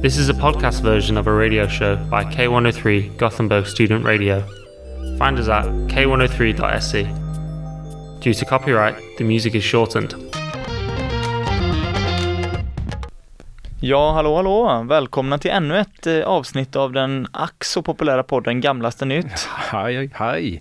This is a podcast version of a radio show by K103 Gothenburg Student Radio. Find us at k103.se. Due to copyright, the music is shortened. Ja, hallå, hallå! Välkomna till ännu ett eh, avsnitt av den ack så populära podden Gamlaste Nytt. Hej, hej!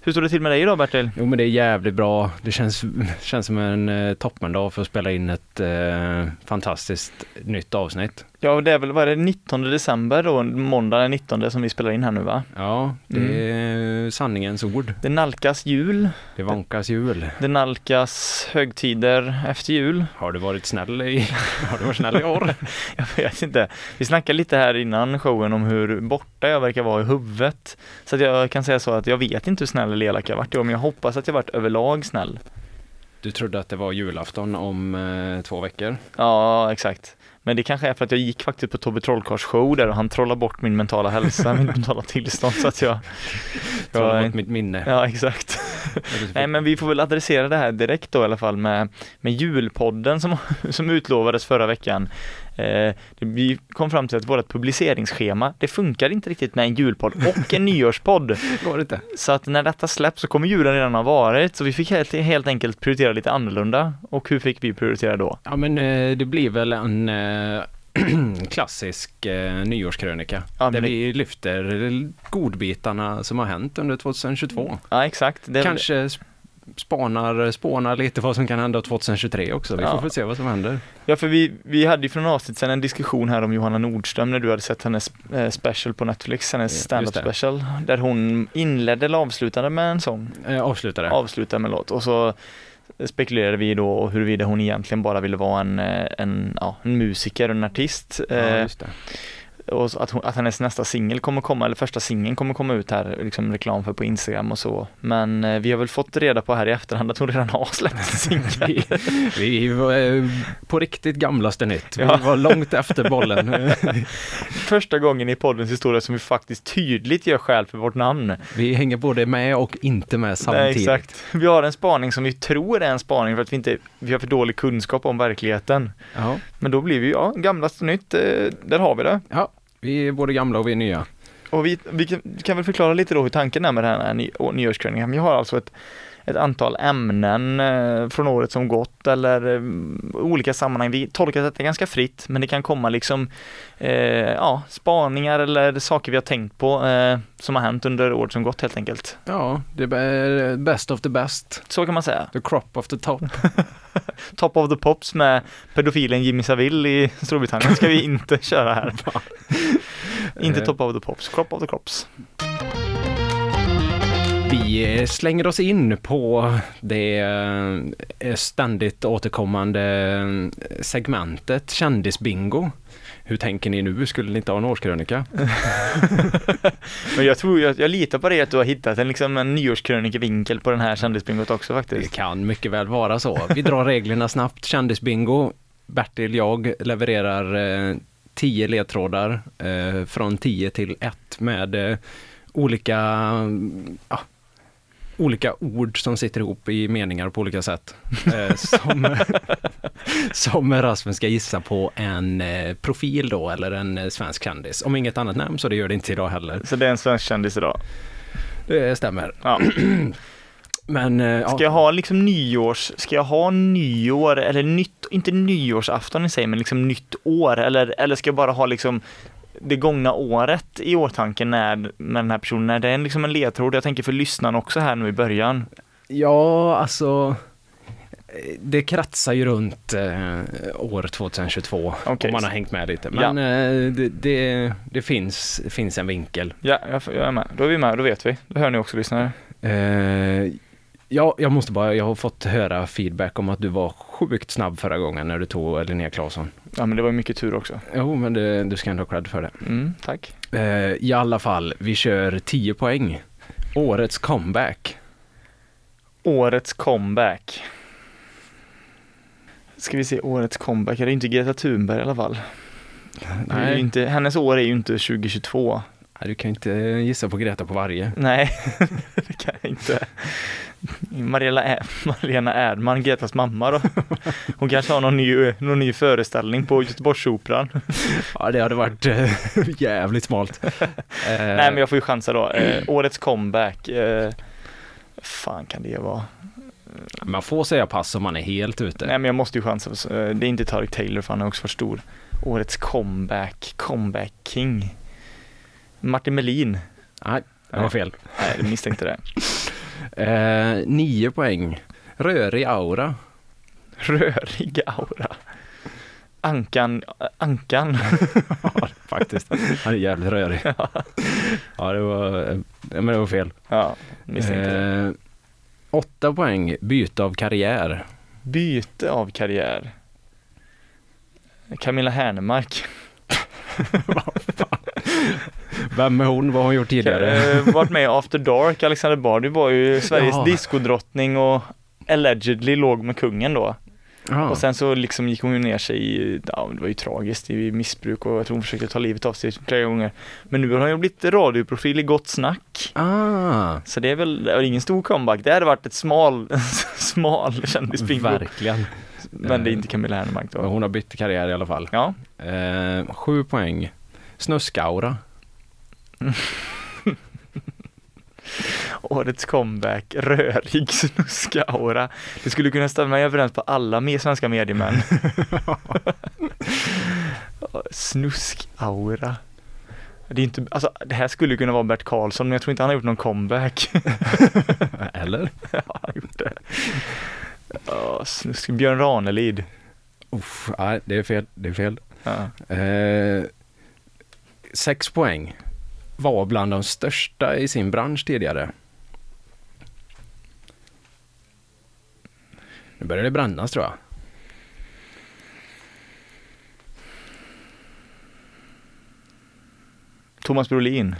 Hur står det till med dig idag Bertil? Jo men det är jävligt bra. Det känns, känns som en eh, toppendag för att spela in ett eh, fantastiskt nytt avsnitt. Ja, det är väl, vad är det, 19 december då, måndag den 19 som vi spelar in här nu va? Ja, det är sanningens ord. Det nalkas jul, Det vankas jul. det nalkas högtider efter jul. Har du varit snäll i, har du varit snäll i år? Jag vet inte. Vi snackade lite här innan showen om hur borta jag verkar vara i huvudet. Så att jag kan säga så att jag vet inte hur snäll eller elak jag varit i år, men jag hoppas att jag varit överlag snäll. Du trodde att det var julafton om eh, två veckor? Ja, exakt. Men det kanske är för att jag gick faktiskt på Tobbe Trollkarls show där och han trollade bort min mentala hälsa, min mentala tillstånd så att jag... Trollat jag bort mitt minne. ja, exakt. Nej men vi får väl adressera det här direkt då i alla fall med, med julpodden som, som utlovades förra veckan. Eh, vi kom fram till att vårt publiceringsschema, det funkar inte riktigt med en julpodd och en nyårspodd. Det inte? Så att när detta släpps så kommer julen redan ha varit, så vi fick helt, helt enkelt prioritera lite annorlunda. Och hur fick vi prioritera då? Ja men eh, det blir väl en eh, klassisk eh, nyårskrönika. Ja, där det- vi lyfter godbitarna som har hänt under 2022. Ja exakt. Det, Kanske sp- spanar, spånar lite vad som kan hända 2023 också. Vi Ja. får väl se vad som händer. Ja, för vi, vi hade ju för några avsnitt sedan en diskussion här om Johanna Nordström när du hade sett hennes eh, special på Netflix, hennes stand-up special, där hon inledde eller avslutade med en sång, Eh, avslutare. avslutade med låt och så spekulerade vi då huruvida hon egentligen bara ville vara en, eh, en, ja, en musiker en artist. Ja, just det. Och att, hon, att hennes nästa singel kommer komma, eller första singeln kommer komma ut här, liksom reklam för på Instagram och så. Men eh, vi har väl fått reda på här i efterhand att hon redan har släppt en singel. Vi, vi var eh, på riktigt gamlaste nytt. Vi Ja. var långt efter bollen. Första gången i poddens historia som vi faktiskt tydligt gör skäl för vårt namn. Vi hänger både med och inte med samtidigt. Nej, exakt. Vi har en spaning som vi tror är en spaning för att vi inte, vi har för dålig kunskap om verkligheten. Ja. Men då blir vi, ja, gamlaste nytt, eh, där har vi det. ja, vi är både gamla och vi är nya. Och vi, vi kan, vi kan väl förklara lite då hur tanken är med den här ny, nyårskrönikan. Vi har alltså ett, ett antal ämnen eh, från året som gått eller eh, olika sammanhang. Vi tolkar detta ganska fritt, men det kan komma liksom eh, ja, spaningar eller saker vi har tänkt på eh, som har hänt under året som gått helt enkelt. Ja, det är best of the best. Så kan man säga. The crop of the top. Top of the Pops med pedofilen Jimmy Savile i Storbritannien ska vi inte köra här. inte Eh. Top of the Pops, Crop of the Crops. Vi slänger oss in på det eh, ständigt återkommande eh, segmentet kändisbingo. Hur tänker ni nu? Skulle ni inte ha en årskrönika? Men jag tror, jag, jag litar på det att du har hittat en, liksom, en nyårskrönikevinkel på den här kändisbingot också Det faktiskt. kan mycket väl vara så. Vi drar reglerna snabbt. Kändisbingo. Bertil, jag levererar eh, tio ledtrådar eh, från 10 till 1 med eh, olika, ja, olika ord som sitter ihop i meningar på olika sätt. Eh, som, som Rasmus ska gissa på en eh, profil då, eller en eh, svensk kändis. Om inget annat nämns, så det gör det inte idag heller. Så det är en svensk kändis idag. Det stämmer. Ja. Men, eh. Ska jag ha liksom nyårs, ska jag ha nyår eller nytt, inte nyårsafton i sig, men liksom nytt år eller, eller ska jag bara ha liksom det gångna året i åtanke när, med den här personen, är det är liksom en ledtråd? Jag tänker för lyssnaren också här nu i början. Ja, alltså det kretsar ju runt eh, år 2022 Okej. om man har hängt med lite. Men eh, det, det, det finns, finns en vinkel. Ja, jag, jag är med. Då är vi med, då vet vi. Då hör ni också lyssnare. Eh, ja, jag måste bara, jag har fått höra feedback om att du var sjukt snabb förra gången när du tog Linnea Claesson. Ja, men det var mycket tur också. Jo, men det, du ska ändå ha cred för det. Mm, tack. Eh, I alla fall, vi kör 10 poäng. Årets comeback. Årets comeback. Ska vi se, årets comeback. Det är inte Greta Thunberg i alla fall. Nej. inte, hennes år är ju inte 2022. Du kan inte gissa på Greta på varje. Nej, det kan jag inte. Mariella Malena Erdman, Gretas mamma då. Hon kanske har någon ny, någon ny föreställning på Göteborgsoperan. Ja, det hade varit eh, jävligt smalt. Nej men jag får ju chansa då. Eh, årets comeback. Eh, fan kan det vara? Man får säga pass om man är helt ute. Nej men jag måste ju chansa. Det är inte Tarek Taylor för han är också för stor. Årets comeback, comeback king. Martin Melin. Nej, det var fel. Nej, jag misstänkte det. Eh, nio poäng. Rörig aura. Rörig aura. Ankan, Ankan. Ja, faktiskt. Han är jävligt rörig. Ja, det var, eh, men det var fel. Ja, misstänkte det. Eh, åtta poäng. Byte av karriär. Byte av karriär. Camilla Hernemark. Vem är hon? Vad har hon gjort tidigare? Eh, varit med i After Dark. Alexander Bard var ju Sveriges Ja. diskodrottning och allegedly låg med kungen då. Ja. Och sen så liksom gick hon ju ner sig i, ja det var ju tragiskt, i missbruk och jag tror hon försökte ta livet av sig flera gånger. Men nu har hon ju blivit radioprofil i Gott Snack. Ah, Så det är väl, det är ingen stor comeback. Det hade varit ett smal, smal kändisbingo. verkligen. Men det är inte Camilla Hernemark Men då. hon har bytt karriär i alla fall. Ja, Eh, sju poäng. Snuskaura. årets comeback, rörig snuskaura. Det skulle kunna stämma överens på alla med svenska mediemän. Snuskaura. Det är inte, alltså det här skulle kunna vara Bert Karlsson men jag tror inte han har gjort någon comeback. Eller? Ja, han har gjort det. Ja, snusk. Björn Ranelid. Uff, nej, det är fel. Det är fel. Ja. Eh, sex poäng. Var bland de största i sin bransch tidigare. Nu börjar det brännas tror jag. Thomas Brolin.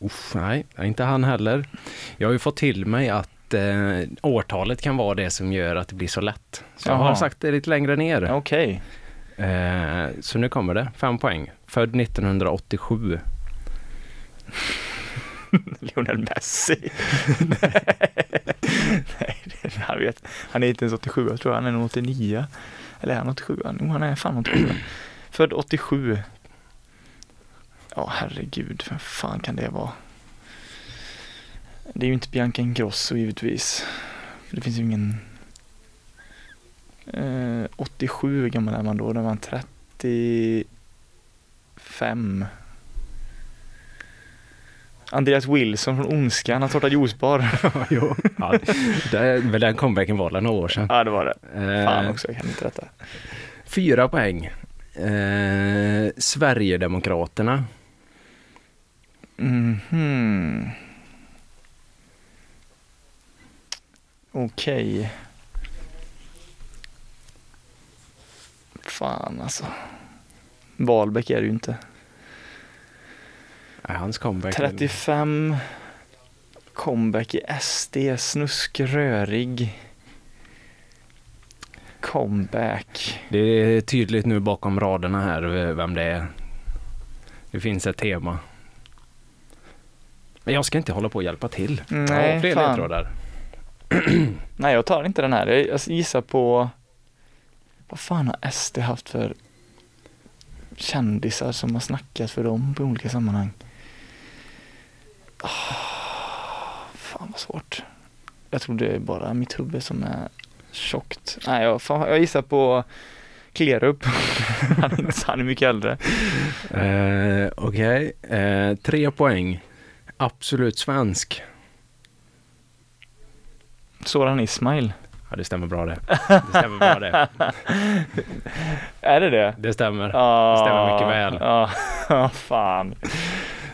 Uff, nej, inte han heller. Jag har ju fått till mig att eh, årtalet kan vara det som gör att det blir så lätt. Så jag har Jaha. sagt det lite längre ner. Okej. Eh, så nu kommer det, fem poäng. Född 1987. Lionel Messi. Nej, han vet. Han är inte ens 87, jag tror han är nog 89. Eller är han 87? Jo, han är fan 87. Född 87. Ja, herregud, vem fan kan det vara? Det är ju inte Bianca Ingrosso givetvis. För det finns ju ingen... Eh, 87, hur gammal är man då? Då var han 35. Andreas Wilson från Ondskan, han startade juicebar. jo. ja, det väl den comebacken var några år sedan. ja, det var det. Fan Eh, också, jag kan inte detta. fyra poäng. Eh, Sverigedemokraterna. Mhm. Okej. Fan alltså. Wahlbeck är det ju inte. Hans comeback. 35. Comeback i SD, snuskrörig. Comeback. Det är tydligt nu bakom raderna här vem det är. Det finns ett tema. Men jag ska inte hålla på och hjälpa till. Nej, ja, fler fan. ledtrådar. Nej, jag tar inte den här. Jag jag gissar på... Vad fan har SD haft för kändisar som har snackat för dem på olika sammanhang? Ah, fan vad svårt. Jag tror det är bara mitt huvud som är tjockt. Nej, jag, fan, jag gissar på Klerup. han, är han är mycket äldre. Eh, Okej, eh, tre poäng. Absolut svensk. Soran Ismail. Ja, det stämmer bra det. Det stämmer bra det. Är det det? Det stämmer. Ja, stämmer mycket väl. Ja, ja fan.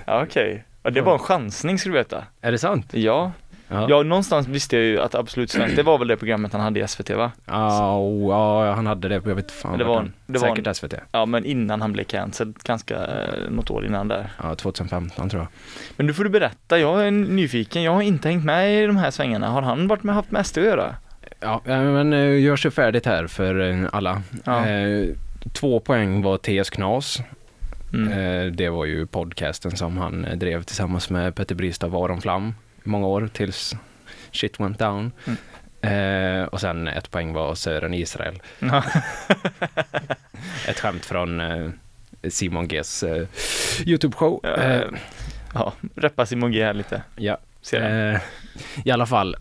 Ja, Okej. Ja, det var en chansning ska du veta. Är det sant? Ja. Ja. ja, någonstans visste jag ju att Absolut Svensk, det var väl det programmet han hade i SVT va? Ja, oh, ja, han hade det. Jag vet fan. Det var en- det var Säkert SVT. Ja, men innan han blev cancelled, ganska eh, något år innan där. Ja, 2015 tror jag. Men nu får du berätta, jag är nyfiken, jag har inte hängt med i de här svängarna. Har han varit med, haft med SD att göra? Ja, eh, men eh, gör sig färdigt här för eh, alla. Ja. Eh, två poäng var TS Knas. Mm. Eh, det var ju podcasten som han eh, drev tillsammans med Petter Bristad och Aron Flam många år tills Shit went down. Eh, och sen ett poäng var Sören Israel. Ett skämt från eh, Simon Gs eh, YouTube-show. Ja, Eh, reppa Simon G här lite. ja. I alla fall.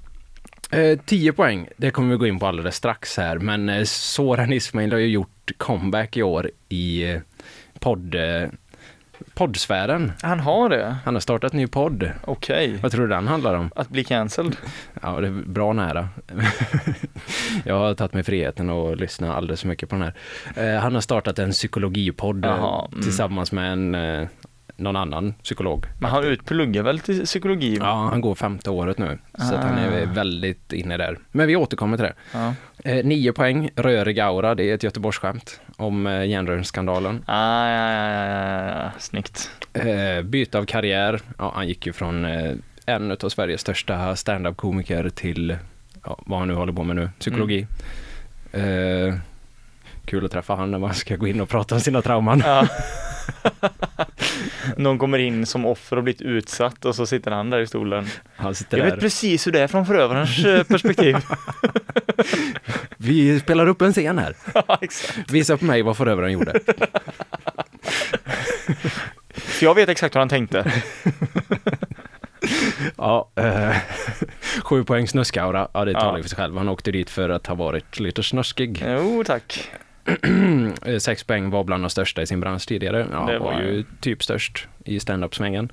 Eh, 10 poäng, det kommer vi gå in på alldeles strax här, men Soran Ismail har ju gjort comeback i år i podd, eh, poddsfären. Han har det? Han har startat en ny podd. Okej. Vad tror du den handlar om? Att bli cancelled? Ja, det är bra nära. Jag har tagit mig friheten att lyssna alldeles för mycket på den här. Eh, han har startat en psykologipodd eh, Jaha, mm. tillsammans med en, eh, någon annan psykolog. Men han utpluggar väl till psykologi? Ja, han går femte året nu, så att han är Ah. väldigt inne där. Men vi återkommer till det. Ja. Eh, nio poäng, rörig aura, det är ett Göteborgsskämt om eh, järnrörsskandalen. Ah, ja, ja, ja, ja, snyggt. Eh, byte av karriär, ja, han gick ju från eh, en av Sveriges största stand-up-komiker till ja, vad han nu håller på med nu, psykologi. Eh, kul att träffa han när man ska gå in och prata om sina trauman. Ja. Någon kommer in som offer och blivit utsatt och så sitter han där i stolen. Han sitter Jag där. vet precis hur det är från förövarens eh, perspektiv. Vi spelar upp en scen här. ja. Visa på mig vad förövaren gjorde. För jag vet exakt hur han tänkte. Ja, eh, sju poäng snuskaura. Ja, det talar Ja. för sig själv. Han åkte dit för att ha varit lite snuskig. Jo, tack. Eh, Sex poäng var bland de största i sin bransch tidigare. Ja, Det det var ju typ störst i stand-up-svängen.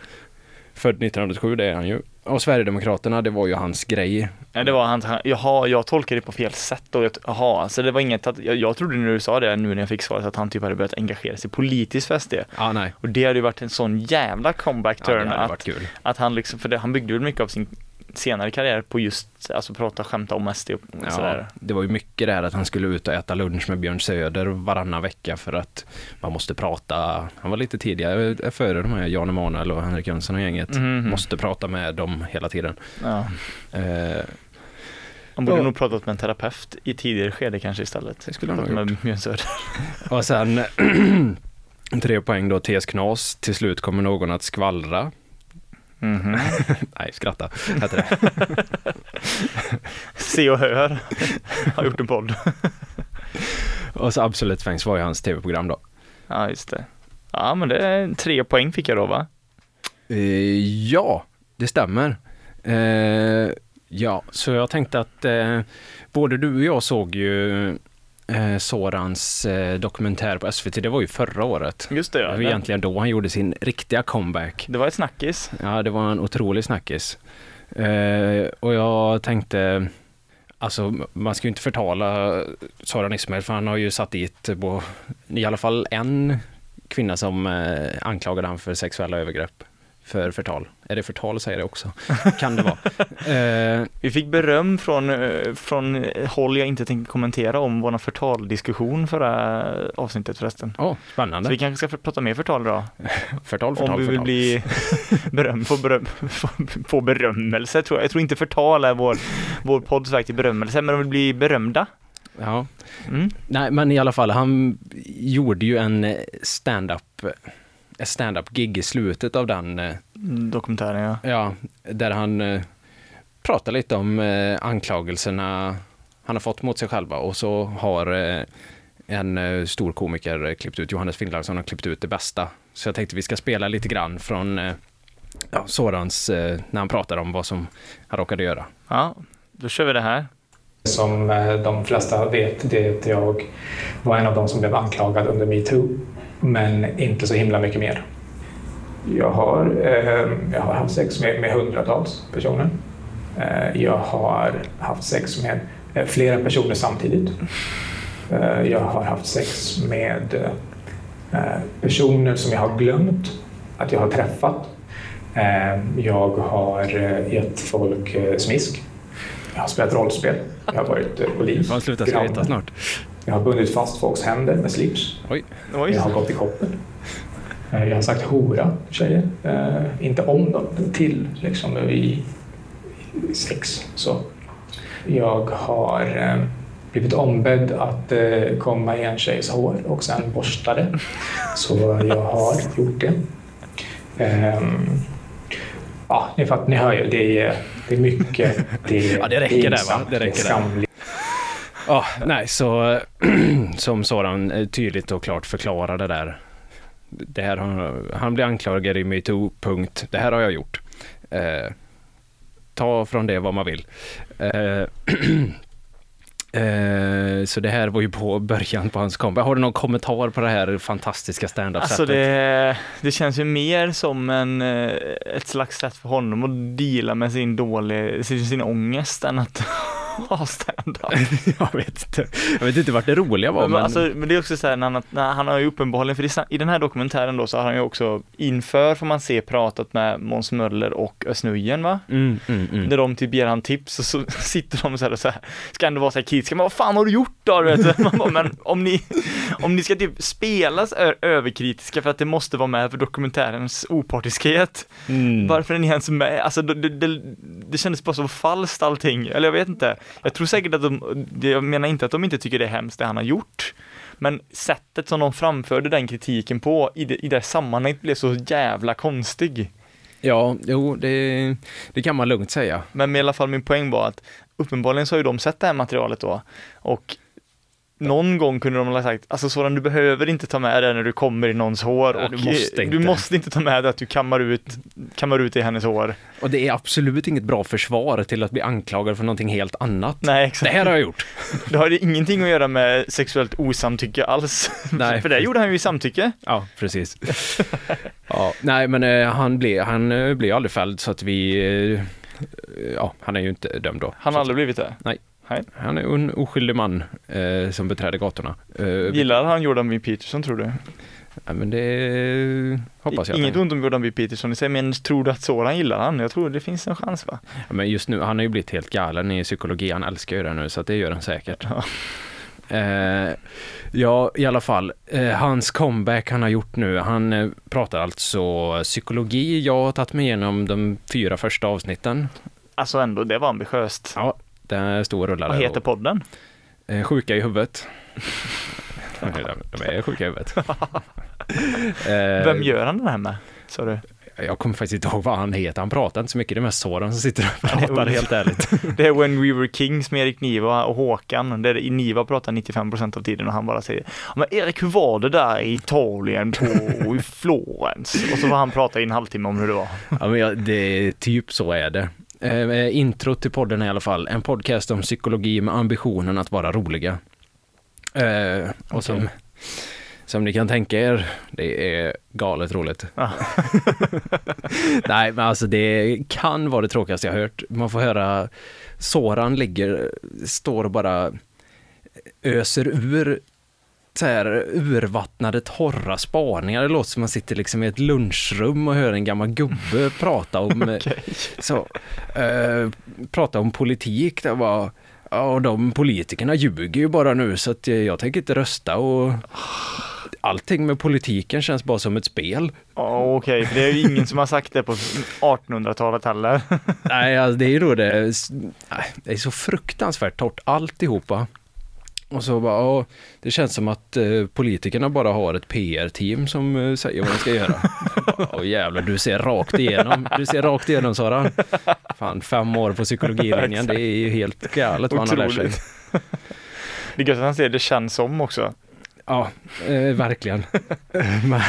Född 1987, det är han ju. Och Sverigedemokraterna, det var ju hans grej. Ja, det var han, han- jaha, jag tolkade det på fel sätt och jag, jaha, så det var inget att, jag, jag trodde när du sa det nu när jag fick svaret att han typ hade börjat engagera sig politiskt för SD. Ja, nej. Och det hade ju varit en sån jävla comeback Ja, turn hade att, att han liksom, för det, han byggde väl mycket av sin senare karriär på just, alltså prata, skämta om SD och Ja, sådär. det var ju mycket det här att han skulle ut och äta lunch med Björn Söder varannan vecka för att man måste prata. Han var lite tidigare före de här Jan Emanuel och Henrik Jönsson och gänget. Mhm. Måste prata med dem hela tiden. Ja. Eh, Han borde Ja. nog pratat med en terapeut i tidigare skede kanske istället. Det skulle han ha med Björn Söder. Och sen tre poäng då, TS Knas. Till slut kommer någon att skvallra. Mhm. Nej, skratta heter det. Se och hör har gjort en podd. Och så Absolut Svängs var ju hans tv-program då. Ja, just det. Ja, men det är tre poäng fick jag då va? Eh, ja, det stämmer. Eh, ja, så jag tänkte att eh, både du och jag såg ju eh, Sorans eh, dokumentär på SVT. Det var ju förra året. Just det, Det ja. var Det, egentligen då han gjorde sin riktiga comeback. det var ett snackis. Ja, det var en otrolig snackis. Eh, och jag tänkte, alltså man ska ju inte förtala Soran Ismail för han har ju satt dit på, i alla fall en kvinna som eh, anklagade han för sexuella övergrepp för förtal. Är det förtal säga det också? Kan det vara. Eh, Vi fick beröm från, eh, från håll jag inte tänkte kommentera om vår förtaldiskussion förra avsnittet förresten. Åh, Så spännande. vi kanske ska prata mer förtal idag. Förtal, förtal, Om vi vill förtal. bli beröm, få, beröm, få, berömmelse tror jag. Jag tror inte förtal är vår, vår podds väg till berömmelse, men de vill bli berömda. Ja. Mm. Nej, men i alla fall, han gjorde ju en stand-up stand-up-gig i slutet av den eh, Dokumentären ja. Ja, där han eh, pratar lite om eh, anklagelserna han har fått mot sig själva och så har en stor komiker klippt ut, Johannes Finnlaugsson har klippt ut det bästa. Så jag tänkte vi ska spela lite grann från ja, Sorans, när han pratar om vad som han råkade göra. Ja, då kör vi det här. Som de flesta vet, det är att jag var en av de som blev anklagad under metoo. Men inte så himla mycket mer. Jag har, eh, jag har haft sex med, med hundratals personer. Eh, jag har haft sex med eh, flera personer samtidigt. Eh, jag har haft sex med eh, personer som jag har glömt att jag har träffat. Eh, jag har gett folk smisk. Jag har spelat rollspel. Jag har varit polis. Får han sluta skryta snart? Jag har bundit fast folks händer med slips. Oj, Oj, Jag har gått i koppel. Eh, Jag har sagt hora till tjejer. Eh, inte om dem, till liksom i, i sex. Så. Jag har eh, blivit ombedd att eh, komma i en tjejs hår och sen borsta det. Så jag har gjort det. Ehm, Ja, ni, fattar, ni hör ju. Det är, det är mycket. Det, Ja, det räcker där, va? pinsamt, Det räcker är skamligt. Ja, nej, så som Soran eh, tydligt och klart förklarade där. Det här han, han blir anklagad i metoo, punkt. Det här har jag gjort. Eh, ta från det vad man vill. Eh, eh, så det här var ju på början på hans comeback. Har du någon kommentar på det här fantastiska standup-sättet? Alltså det, det känns ju mer som en, eh, ett slags sätt för honom att deala med sin dålig, sin, sin ångest än att ha stand-up. jag vet inte. Jag vet inte vart det roliga var, Men, men... alltså, men det är också så här, när han, när han har ju uppenbarligen, för det i den här dokumentären då så har han ju också inför får man se pratat med Måns Möller och Özz Nujen va? Mm, mm, mm. Där de typ ger han tips och så sitter de så här och så här, ska ändå vara så här kritiska, men vad fan har du gjort då? Du vet? Man bara, men om ni, om ni ska typ spelas överkritiska för att det måste vara med för dokumentärens opartiskhet, Mm. varför är ni ens med? Alltså det, det, det kändes bara så falskt allting, eller jag vet inte. Jag tror säkert att de, jag menar inte att de inte tycker det är hemskt det han har gjort, men sättet som de framförde den kritiken på i det, i det sammanhanget blev så jävla konstig. Ja, jo, det, det kan man lugnt säga. Men i alla fall min poäng var att uppenbarligen så har ju de sett det här materialet då och någon gång kunde de ha sagt, alltså sådan du behöver inte ta med det när du kommer i någons hår Ja, och du måste du inte. måste inte ta med det att du kammar ut, kammar ut i hennes hår. Och det är absolut inget bra försvar till att bli anklagad för någonting helt annat. Nej Det exakt. här har jag gjort. Det har ingenting att göra med sexuellt osamtycke alls. Nej. För det gjorde han ju i samtycke. Ja, precis. ja, nej, men eh, han blev han eh, blev aldrig fälld så att vi... Eh, ja, han är ju inte dömd då. Han har aldrig blivit det. Han är en oskyldig man eh, som beträder gatorna. Eh, Gillar han Jordan B. Peterson tror du? ja, men det hoppas jag. Inget ont om Jordan B. Peterson i sig, men tror du att sådan gillar han? Jag tror det finns en chans va? Ja, men just nu, han har ju blivit helt galen i psykologi. Han älskar ju det nu, så att det gör han säkert. Ja. Eh, ja, i alla fall. Eh, hans comeback han har gjort nu, han eh, pratar alltså psykologi. Jag har tagit mig igenom de fyra första avsnitten. Alltså ändå, det var ambitiöst. Ja, det står och rullar. Vad heter podden? Eh, sjuka i huvudet. de är sjuka i huvudet. Eh, Vem gör han det här med? Sa du? Jag kommer faktiskt inte ihåg vad han heter. Han pratar inte så mycket. Det är mest Soran som sitter och pratar helt ärligt. Det är When We Were Kings med Erik Niva och Håkan, där Niva pratar 95% av tiden och han bara säger "Ja, Men Erik, hur var det där i Italien på i Florens? Och så får han prata i en halvtimme om hur det var. Ja, men det, typ så är det. Eh, intro till podden i alla fall en podcast om psykologi med ambitionen att vara roliga. Eh, och som, som ni kan tänka er, det är galet roligt. Ja. Nej, men alltså det kan vara det tråkigaste jag hört. Man får höra Soran ligger, står och bara öser ur så här urvattnade torra spaningar. Det låter som man sitter liksom i ett lunchrum och hör en gammal gubbe prata om så, eh, prata om politik. Det var, ja, och de politikerna ljuger ju bara nu så att eh, jag tänker inte rösta och allting med politiken känns bara som ett spel. Ja, Okej, för det är ju ingen som har sagt det på 1800-talet heller. Nej, alltså det är ju då det, det är så fruktansvärt torrt alltihopa. Och så bara, ja, det känns som att eh, politikerna bara har ett PR-team som eh, säger vad de ska göra. Åh jävlar, du ser rakt igenom, du ser rakt igenom Sara. Fan, fem år på psykologilinjen, det är ju helt galet vad han har lärt sig. Det är gött att han säger det känns som också. Ja, eh, verkligen. Men,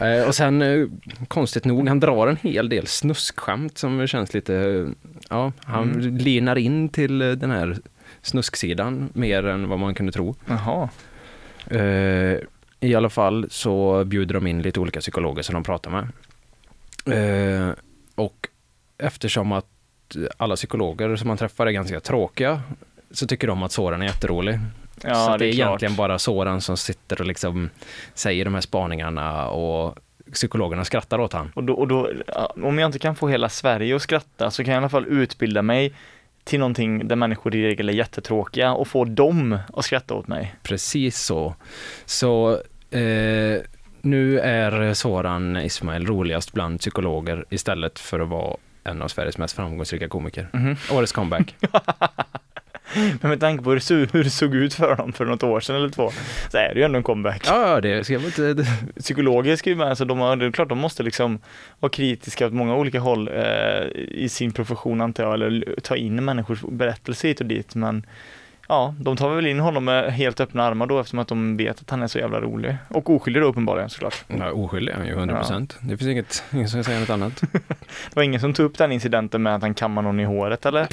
eh, och sen, eh, konstigt nog, han drar en hel del snuskskämt som känns lite, ja, han Mm. linar in till eh, den här snusksidan mer än vad man kunde tro. Jaha. Eh, I alla fall så bjuder de in lite olika psykologer som de pratar med. Eh, och eftersom att alla psykologer som man träffar är ganska tråkiga så tycker de att Soran är jätterolig. Ja, så det är, klart. egentligen bara Soran som sitter och liksom säger de här spaningarna och psykologerna skrattar åt han. Och då, och då, om jag inte kan få hela Sverige att skratta så kan jag i alla fall utbilda mig till någonting där människor i regel är jättetråkiga och få dem att skratta åt mig. Precis så. Så eh, nu är Soran Ismail roligast bland psykologer istället för att vara en av Sveriges mest framgångsrika komiker. Mhm. Årets comeback. Men med tanke på hur det, såg, hur det såg ut för dem för något år sedan eller två, så är det ju ändå en comeback. Ja, det ska jag inte... det- Psykologiskt är ju med, alltså de har, det är klart de måste liksom vara kritiska åt många olika håll eh, i sin profession antar jag, eller ta in människors berättelser hit och dit, men ja, de tar väl in honom med helt öppna armar då eftersom att de vet att han är så jävla rolig. Och oskyldig då uppenbarligen såklart. Ja, oskyldig är han ju, 100 procent. Det finns inget, ingen som kan säga något annat. Det var ingen som tog upp den incidenten med att han kammar någon i håret eller?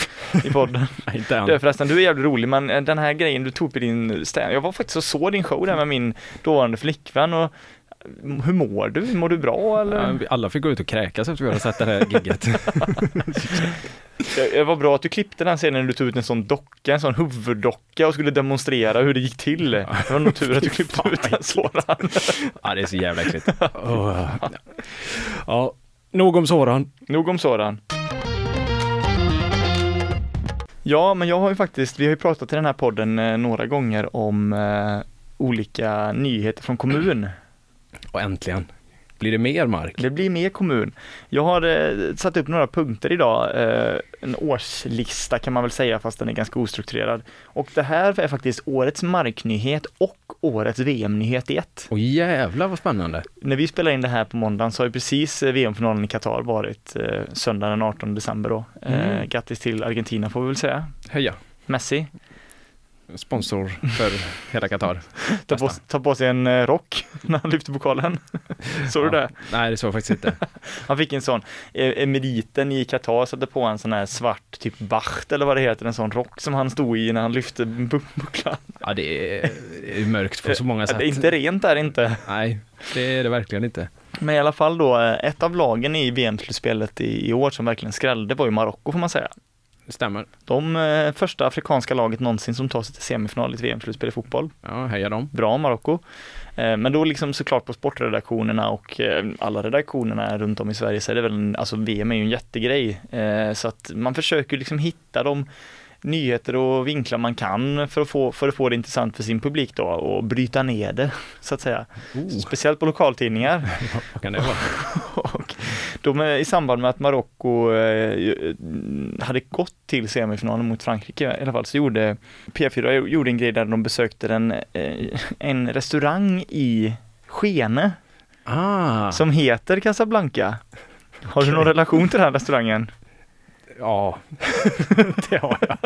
I podden. Nej, inte än. Du förresten, du är jävligt rolig men eh, den här grejen du tog upp i din stand, jag var faktiskt och såg din show där med min dåvarande flickvän och hur mår du? Mår du bra eller? Alla fick gå ut och kräkas efter vi hade sett det här gigget. Det var bra att du klippte den scenen när du tog ut en sån docka, en sån huvuddocka och skulle demonstrera hur det gick till. Det var nog tur att du klippte ut den sådan. ja, det är så jävla äckligt. Oh. Ja, nog om sådan. Nog om sådan. Ja, men jag har ju faktiskt, vi har ju pratat i den här podden eh, några gånger om eh, olika nyheter från kommun. Och äntligen. Blir det mer mark? Det blir mer kommun. Jag har eh, satt upp några punkter idag, eh, en årslista kan man väl säga fast den är ganska ostrukturerad. Och det här är faktiskt årets marknyhet och årets VM-nyhet i ett. Åh jävlar vad spännande. När vi spelar in det här på måndagen så har ju precis eh, VM-finalen i Qatar varit eh, söndagen den 18 december då. Eh, Mm. grattis till Argentina får vi väl säga. Heja. Messi, Sponsor för hela Qatar. ta på, ta på sig en eh, rock när han lyfter pokalen. Såg du Ja. det? Nej, det såg jag faktiskt inte. Han fick en sån, eh, emeriten i Qatar satte på en sån här svart typ bacht eller vad det heter, en sån rock som han stod i när han lyfte bu- bucklan. Ja, det är, det är mörkt på så många Ja, sätt. Det är inte rent där inte. Nej, det är det verkligen inte. Men i alla fall då, eh, ett av lagen i VM-slutspelet i, i år som verkligen skrällde var ju Marocko får man säga. Det stämmer. De eh, första afrikanska laget någonsin som tar sig till semifinal i ett VM-slutspel i fotboll. Ja, heja dem. Bra Marocko. Eh, men då liksom såklart på sportredaktionerna och eh, alla redaktionerna runt om i Sverige så är det väl, en, alltså VM är ju en jättegrej. Eh, så att man försöker liksom hitta de nyheter och vinklar man kan för att få, för att få det intressant för sin publik då och bryta ner det så att säga. Oh, Speciellt på lokaltidningar. vad kan det vara? Och de, I samband med att Marocko eh, ju- hade gått till semifinalen mot Frankrike i alla fall så gjorde P4 gjorde en grej där de besökte en, eh, en restaurang i Skene Ah, som heter Casablanca. Har du någon relation till den här restaurangen? Ja. det har jag.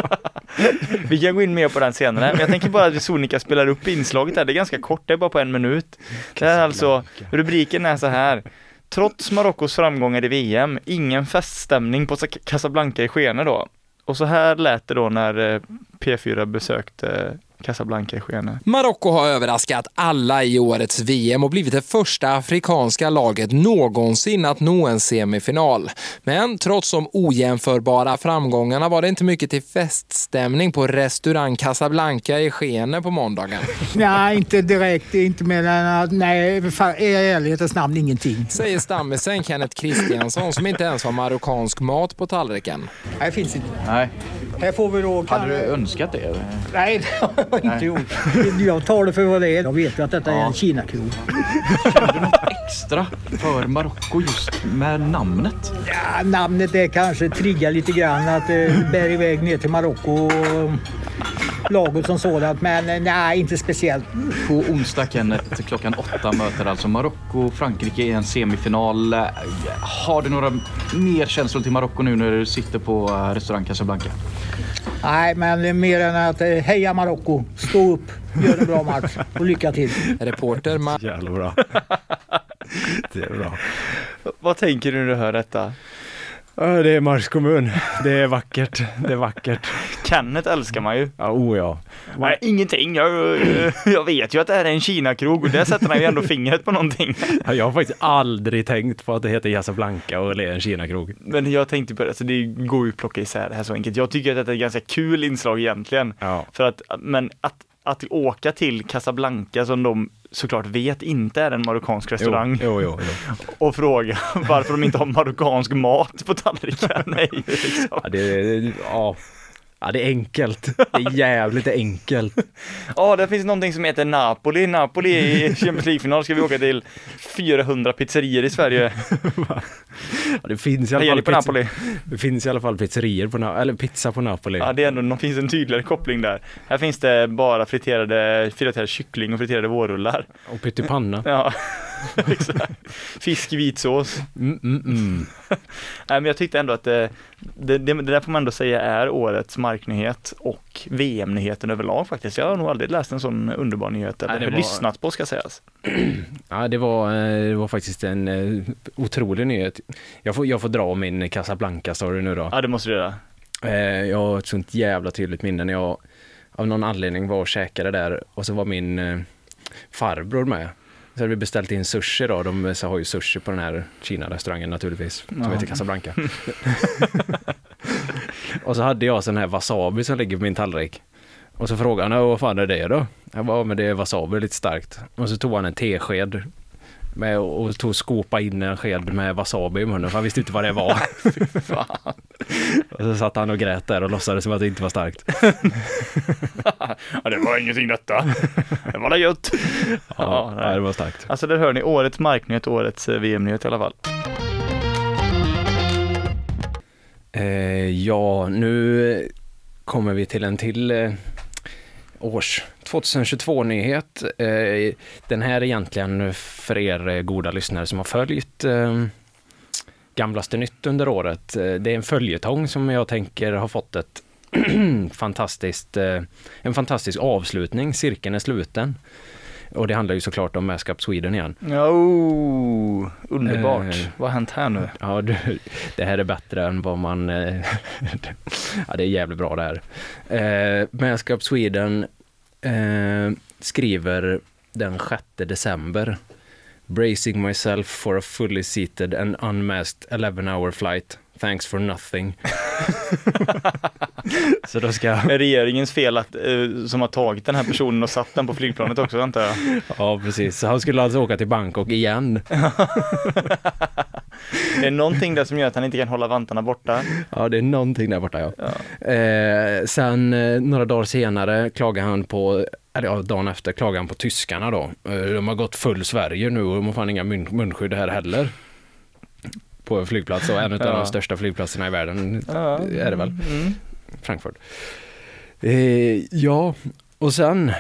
Vi kan gå in mer på den senare, men jag tänker bara att sonika spelar upp inslaget här. Det är ganska kort, det är bara på en minut. Det är alltså, rubriken är så här. Trots Marockos framgångar i VM, ingen feststämning på Casablanca i Skene då. Och så här lät det då när eh, P4 besökte Casablanca i Skene. Marocko har överraskat alla i årets VM och blivit det första afrikanska laget någonsin att nå en semifinal. Men trots de ojämförbara framgångarna var det inte mycket till feststämning på restaurang Casablanca i Skene på måndagen. Nej, inte direkt. Inte mer än att, nej, fa- i ärlighetens namn ingenting. Säger stammisen Kenneth Kristiansson som inte ens har marockansk mat på tallriken. Nej, det finns inte. Nej. Här får vi då... Hade du önskat det? Nej, jag inte gjort. Jag tar det för vad det är. Jag vet ju att detta är en Kinakrog. Extra för Marocko just med namnet. Ja, namnet är kanske triggar lite grann att det bär iväg ner till Marocko och laget som sådant. Men eh, nej, inte speciellt. På onsdag Kenneth, klockan åtta möter alltså Marocko och Frankrike i en semifinal. Eh, Har du några mer känslor till Marocko nu när du sitter på eh, restaurang Casablanca? Nej, men mer än att eh, heja Marocko, stå upp, gör en bra match och lycka till. Reporter Ma- Jävla bra. Det är bra. Vad tänker du när du hör detta? Ja, det är Mars kommun. Det är vackert. Det är vackert. Kenneth älskar man ju. Ja, oh ja. Nej, ingenting. Jag, jag vet ju att det här är en Kinakrog och där sätter han ju ändå fingret på någonting. Ja, Jag har faktiskt aldrig tänkt på att det heter Casablanca och det är en Kinakrog. Men jag tänkte på det, alltså det går ju att plocka isär det här så enkelt. Jag tycker att det är ett ganska kul inslag egentligen. Ja. För att, men att, att åka till Casablanca som de såklart vet inte är en marockansk restaurang Jo, jo, jo. och fråga varför de inte har marockansk mat på tallriken. Nej, liksom. Ja, det, är- ja. Ja, det är enkelt. Det är jävligt enkelt. Ja, det finns någonting som heter Napoli. Napoli i Champions League-final ska vi åka till 400 pizzerior i Sverige. Ja, det finns i alla fall på Napoli? det finns i alla fall pizzerior på, Na- eller pizza på Napoli. Ja, det är ändå, det finns en tydligare koppling där. Här finns det bara friterade, friterade kyckling och friterade vårrullar. Och pyttipanna. Ja. Fisk i vitsås. Mm, mm, mm. Nej, men jag tyckte ändå att det, det, det, det där får man ändå säga är årets marknyhet och VM-nyheten överlag faktiskt. Jag har nog aldrig läst en sån underbar nyhet eller Nej, var- lyssnat på ska sägas. Ja, det var, eh, det var faktiskt en eh, otrolig nyhet. Jag får, jag får dra min Casablanca-story nu då. Ja, det måste du göra. Eh, Jag har ett sånt jävla tydligt minne när jag av någon anledning var och käkade där och så var min eh, farbror med. Så hade vi beställt in sushi då, de så har ju sushi på den här Kina-restaurangen naturligtvis, som Ja. heter Casablanca. och så hade jag sån här wasabi som ligger på min tallrik. Och så frågade han, "Ja, vad fan är det då? Jag bara, "Ja, men det är wasabi, lite starkt. Och så tog han en tesked med och tog skopa in en sked med wasabi i munnen för han visste inte vad det var. och så satt han och grät där och låtsades som att det inte var starkt. Ja, det var ingenting detta. Det var det gött. Ja, Ja, nej. det var starkt. Alltså där hör ni årets marknyhet, årets eh, VM-nyhet i alla fall. Eh, ja, nu kommer vi till en till eh, års 2022-nyhet. Eh, den här är egentligen för er eh, goda lyssnare som har följt eh, Gamlaste nytt under året. Det är en följetong som jag tänker har fått ett fantastiskt, en fantastisk avslutning. Cirkeln är sluten. Och det handlar ju såklart om Mask Sweden igen. Oh, underbart. Eh. Vad har hänt här nu? Ja, du, det här är bättre än vad man... eh, ja, det är jävligt bra det här. Eh, Mask Up Sweden eh, skriver den 6 december. Bracing myself for a fully seated and unmasked 11 hour flight. Thanks for nothing. Så då ska... Är regeringens fel att, eh, som har tagit den här personen och satt den på flygplanet också antar jag? Ja, precis. Så han skulle alltså åka till Bangkok igen. Det är någonting där som gör att han inte kan hålla vantarna borta. Ja, det är någonting där borta ja. Ja. Eh, sen eh, några dagar senare klagar han på, eller ja, dagen efter klagar han på tyskarna då. Eh, de har gått full Sverige nu och de har fan inga mun munskydd här heller. På en flygplats och en av Ja. de största flygplatserna i världen Ja. är det väl. Mm. Frankfurt. Eh, ja, och sen,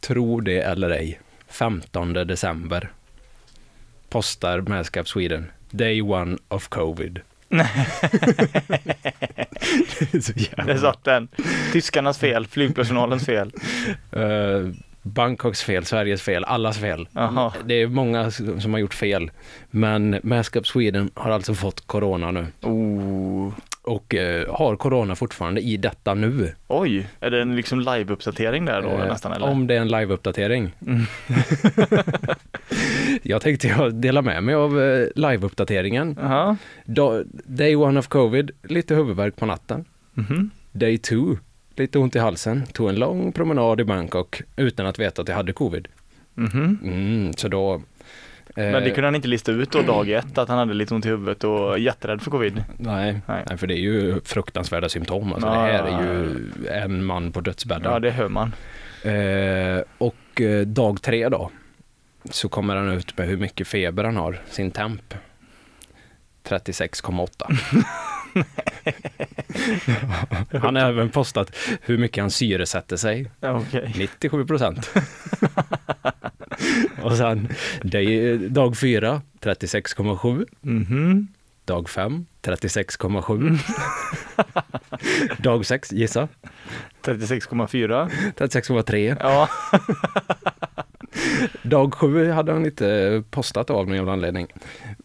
tro det eller ej, 15 december postar Maskap Sweden Day one of covid. Det är så jävla Där satt den. Tyskarnas fel, flygpersonalens fel. Eh, Bangkoks fel, Sveriges fel, allas fel. Jaha. Det är många som har gjort fel. Men Mask Up Sweden har alltså fått corona nu. Oh. Och eh, har corona fortfarande i detta nu. Oj, är det en liksom live-uppdatering där då Eh, nästan eller? Om det är en live-uppdatering. Mm. jag tänkte jag dela med mig av eh, live-uppdateringen. Jaha. Da- Day one of covid, lite huvudvärk på natten. Mhm. Day two, lite ont i halsen. Tog en lång promenad i Bangkok utan att veta att jag hade covid. Mhm. Mm, så då... eh, Men det kunde han inte lista ut då dag ett, att han hade lite ont i huvudet och jätterädd för covid. Nej, Nej. nej. för det är ju fruktansvärda symptom. Alltså, Ja, det här ja, är ju en man på Ja, dödsbädden. det hör man. eh, och eh, dag tre då, så kommer han ut med hur mycket feber han har, sin temp. 36,8. han har även postat hur mycket han syresätter sig. Okej. 97 procent. och sen dag fyra, 36,7. Mhm. Dag 5, 36,7. Dag 6, gissa. 36,4. 36,3. Ja. Dag 7 hade han inte postat av någon jävla anledning.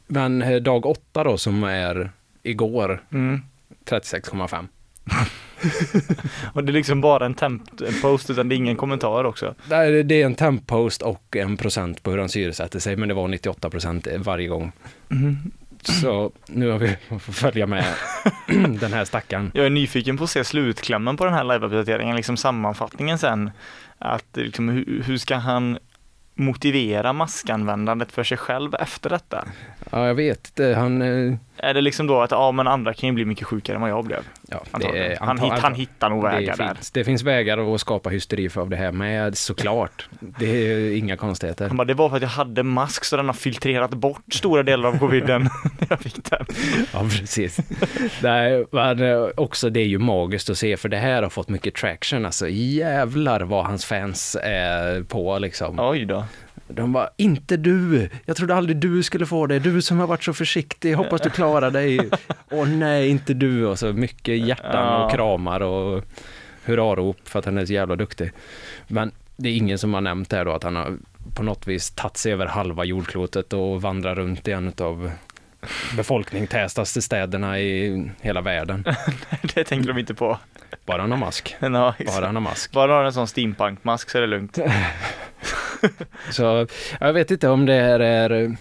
Men eh, dag 8 då, som är igår, Mm. 36,5. Och det är liksom bara en temp-post utan det är ingen kommentar också. Nej, Det är en temp-post och en procent på hur han syresätter sig, men det var 98 procent varje gång. Så nu har vi fått följa med den här stackaren. Jag är nyfiken på att se slutklämmen på den här live-uppdateringen, liksom sammanfattningen sen. Att liksom, hur, hur ska han motivera maskanvändandet för sig själv efter detta? Ja, jag vet inte. Han, eh, Är det liksom då att ja men andra kan ju bli mycket sjukare än vad jag blev? Ja, är han, antag- hitt, han hittar nog det, vägar där. finns, det finns vägar att skapa hysteri för av det här med såklart. Det är inga konstigheter. Han bara, det var för att jag hade mask så den har filtrerat bort stora delar av coviden när jag fick den. Ja, precis. Nej, men eh, också det är ju magiskt att se för det här har fått mycket traction. Alltså jävlar vad hans fans är på liksom. Oj då. De var inte du. Jag trodde aldrig du skulle få det. Du som har varit så försiktig. Hoppas du klarar dig. Åh nej, inte du. Och så mycket hjärtan och kramar och hurrarop för att han är så jävla duktig. Men det är ingen som har nämnt det här då att han har på något vis tagit sig över halva jordklotet och vandrar runt i en av befolkningstätaste städerna i hela världen. Det tänker de inte på. Bara han har mask. Exakt. Bara han har mask. Bara har en sån steampunk-mask så är det lugnt. Så jag vet inte om det här är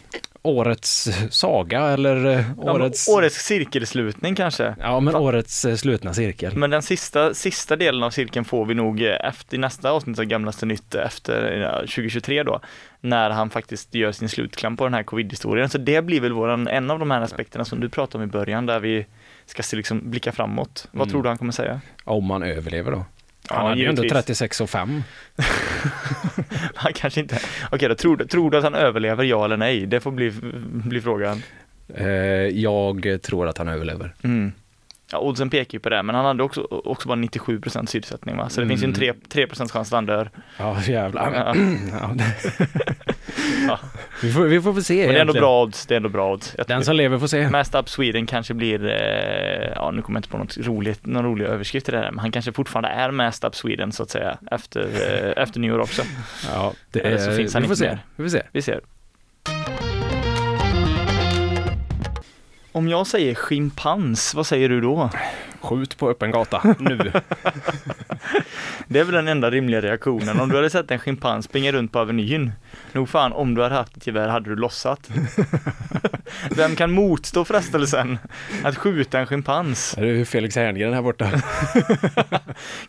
årets saga eller eh, Ja, men årets... årets cirkelslutning kanske. Ja, men årets eh, slutna cirkel. Men den sista, sista delen av cirkeln får vi nog eh, efter i nästa avsnitt av Gamlaste Nytt efter ja, 2023 då. När han faktiskt gör sin slutkläm på den här covid-historien. Så det blir väl våran, en av de här aspekterna som du pratade om i början där vi ska se, liksom, blicka framåt. Vad Mm. tror du han kommer säga? Om man överlever då. Ja, Han hade ju ändå givetvis. 36 och 5. Han kanske inte, okej då, tror, tror du att han överlever ja eller nej? Det får bli, bli frågan. Eh, jag tror att han överlever. Mm. Ja, oddsen pekar ju på det, men han hade också, också bara 97 procent sysselsättning va? Så det Mm. finns ju en 3, 3 chans att han dör. Ja, jävlar. Ja. Ja, vi, får, vi får väl se Men det är ändå bra odds, det är ändå bra odds. Jag Den som lever får se. Mast Up Sweden kanske blir, eh, ja nu kommer jag inte på något roligt, någon rolig överskrift i det här, men han kanske fortfarande är Mast Up Sweden så att säga efter, eh, efter York också. Ja, det Eller så finns han vi får inte se. mer. Vi får se. Vi ser. Om jag säger schimpans, vad säger du då? Skjut på öppen gata nu. Det är väl den enda rimliga reaktionen. Om du hade sett en schimpans springa runt på Avenyn, nog fan om du hade haft ett gevär hade du lossat. Vem kan motstå frestelsen att skjuta en schimpans? Är det Felix Herngren här borta?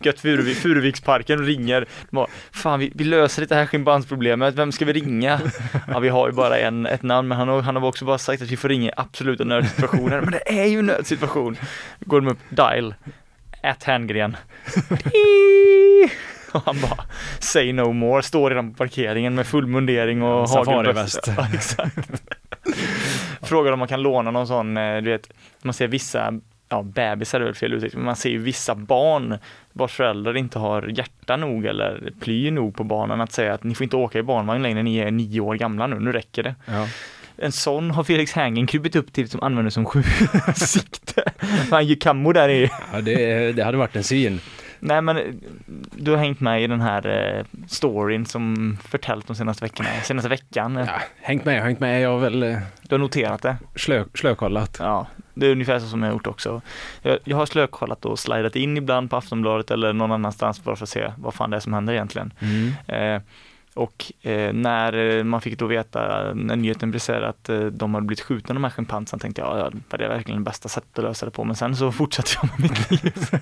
Gött Furuvik, Furuviksparken ringer. De bara, Fan vi, vi löser inte det här schimpansproblemet, vem ska vi ringa? Ja vi har ju bara en, ett namn men han har, han har också bara sagt att vi får ringa i absoluta nödsituationer. Men det är ju nödsituation. Går de upp, dial, at Herngren. Och han bara, say no more, står redan på parkeringen med full mundering och hagelbössa. Ja, exakt. Frågar om man kan låna någon sån, eh, du vet, man ser vissa ja, bebisar är väl fel uttryck, men man ser ju vissa barn vars föräldrar inte har hjärta nog eller ply nog på barnen att säga att ni får inte åka i barnvagn längre, ni är nio år gamla nu, nu räcker det. Ja. En sån har Felix Herngren krupit upp till som använder som skjutsikte. Han gör kammo där i. Ja, det, det hade varit en syn. Nej men du har hängt med i den här eh, storyn som förtäljt de senaste veckorna, senaste veckan. Ja, hängt med, hängt med. Jag har väl eh, Du har noterat det? slö, slökollat. Ja, det är ungefär så som jag har gjort också. Jag, jag har slökollat och slidat in ibland på Aftonbladet eller någon annanstans bara för att se vad fan det är som händer egentligen. Mm. Eh, och eh, när eh, man fick då veta, när nyheten briserade att eh, de hade blivit skjutna de här schimpanserna tänkte jag, ja, var det verkligen det bästa sättet att lösa det på? Men sen så fortsatte jag med mitt liv.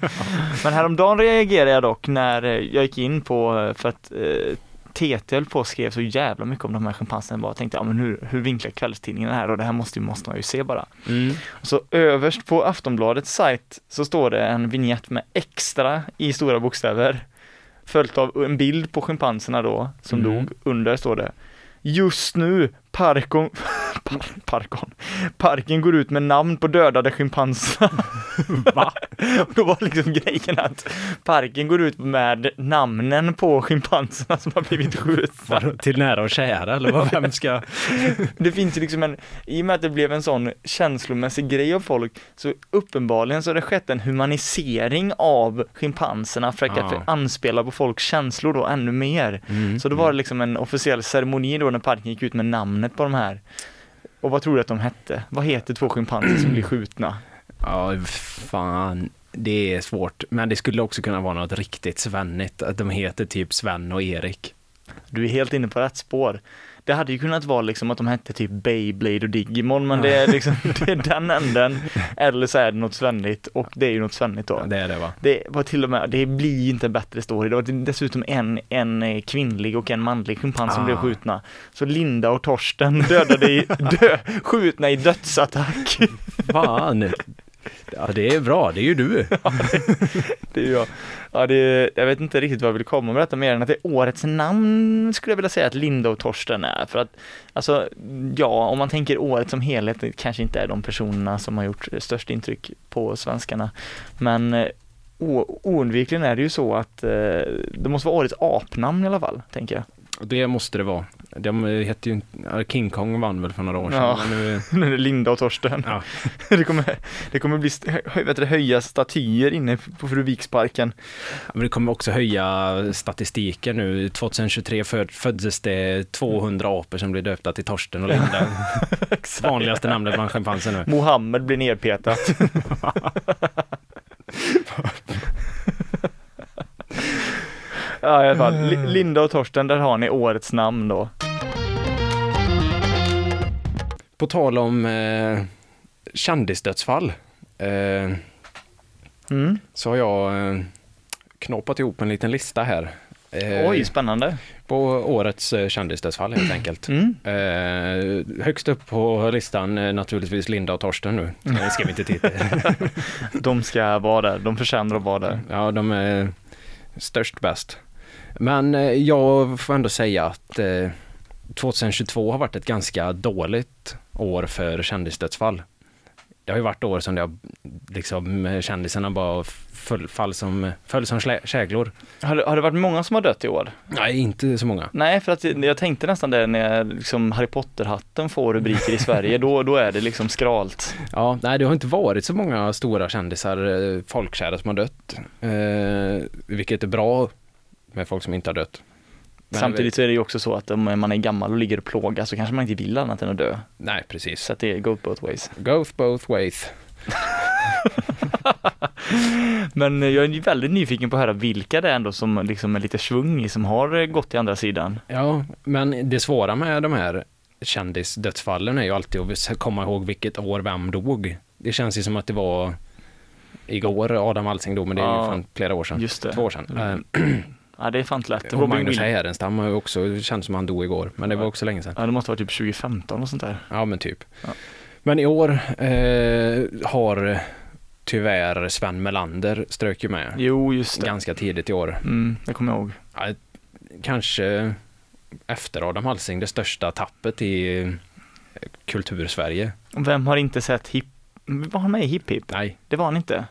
Men häromdagen reagerade jag dock när eh, jag gick in på, eh, för att eh, TT höll på och skrev så jävla mycket om de här schimpanserna. Jag bara tänkte, ja men hur, hur vinklar kvällstidningen det här? Och det här måste, måste man ju se bara. Mm. Så överst på Aftonbladets sajt så står det en vignett med extra i stora bokstäver. Följt av en bild på schimpanserna då, som Mm. dog. Under står det Just nu, parkon, par, parkon, parken går ut med namn på dödade schimpanser. Va? Och då var liksom grejen att parken går ut med namnen på schimpanserna som har blivit skjutna. Till nära och kära eller vad, vem ska? Det finns ju liksom en, i och med att det blev en sån känslomässig grej av folk, så uppenbarligen så har det skett en humanisering av schimpanserna för att Ja. anspela på folks känslor då ännu mer. Mm. Så då var det liksom en officiell ceremoni då när parken gick ut med namnet på de här. Och vad tror du att de hette? Vad heter två schimpanser som blir skjutna? Ja, fan. Det är svårt. Men det skulle också kunna vara något riktigt svennigt. Att de heter typ Sven och Erik. Du är helt inne på rätt spår. Det hade ju kunnat vara liksom att de hette typ Beyblade och Digimon, men det är liksom, det är den änden. Eller så är det något svennigt och det är ju något svennigt då. Ja, det är det va? Det var till och med, det blir inte en bättre story. Det var dessutom en, en eh, kvinnlig och en manlig schimpans som Ah. blev skjutna. Så Linda och Torsten dödade i, dö, skjutna i dödsattack. Fan! Ja, det är bra, det är ju du. Det är jag. Ja, det är, jag vet inte riktigt vad jag vill komma med detta mer än att det är årets namn skulle jag vilja säga att Linda och Torsten är. För att, alltså, ja, om man tänker året som helhet, det kanske inte är de personerna som har gjort störst intryck på svenskarna. Men eh, oundvikligen är det ju så att eh, det måste vara årets apnamn i alla fall, tänker jag. Det måste det vara. De hette ju ja, King Kong vann väl för några år sedan. Ja. Nu, Nu är det Linda och Torsten. Ja. Det kommer, det kommer bli, vet du, höjas statyer inne på Fruviksparken. men det kommer också höja statistiken nu. 2023 föd, föddes det 200 apor som blev döpta till Torsten och Linda. Vanligaste namnet bland schimpanser nu. Mohammed blir nerpetat. Ja, i alla fall. Li- Linda och Torsten, där har ni årets namn då. På tal om eh, kändisdödsfall. Eh, Mm. så har jag eh, knåpat ihop en liten lista här. Eh, Oj, spännande. På årets eh, kändisdödsfall helt enkelt. Mm. Eh, högst upp på listan eh, naturligtvis Linda och Torsten nu. Det ska vi inte titta De ska vara där, de förtjänar att vara där. Ja, de är störst bäst. Men eh, jag får ändå säga att eh, 2022 har varit ett ganska dåligt år för kändisdödsfall. Det har ju varit år som det har, liksom, eh, kändisarna bara föll, fall som, föll som käglor. Har, det- har det varit många som har dött i år? Nej, inte så många. Nej, för att jag tänkte nästan det när liksom Harry Potter-hatten får rubriker i Sverige, då, då är det liksom skralt. Ja, nej, det har inte varit så många stora kändisar, eh, folkkära som har dött. Eh, vilket är bra med folk som inte har dött. Men- Samtidigt så är det ju också så att om man är gammal och ligger och plågas så kanske man inte vill annat än att dö. Nej, precis. Så att det går both ways. Goes both ways. Men jag är väldigt nyfiken på att höra vilka det är ändå som liksom är lite svung som har gått till andra sidan. Ja, men det svåra med de här kändisdödsfallen är ju alltid att komma ihåg vilket år vem dog. Det känns ju som att det var igår Adam Alsing dog, men det är ju Ja, fan flera år sedan. just det. Två år sedan. Eh, Ja, det är fan inte lätt. och Magnus Härenstam har ju också känts som han dog igår, men det var också länge sedan. Ja, det måste vara typ 2015 och sånt där. Ja, men typ. Ja. Men i år eh, har tyvärr Sven Melander strök ju med Jo, just det. ganska tidigt i år. Mm, det kommer jag ihåg. Ja, kanske efter Adam Alsing det största tappet i eh, kultursverige. Vem har inte sett Hip... Var han med i Hipp Hipp? Nej, Det var han inte.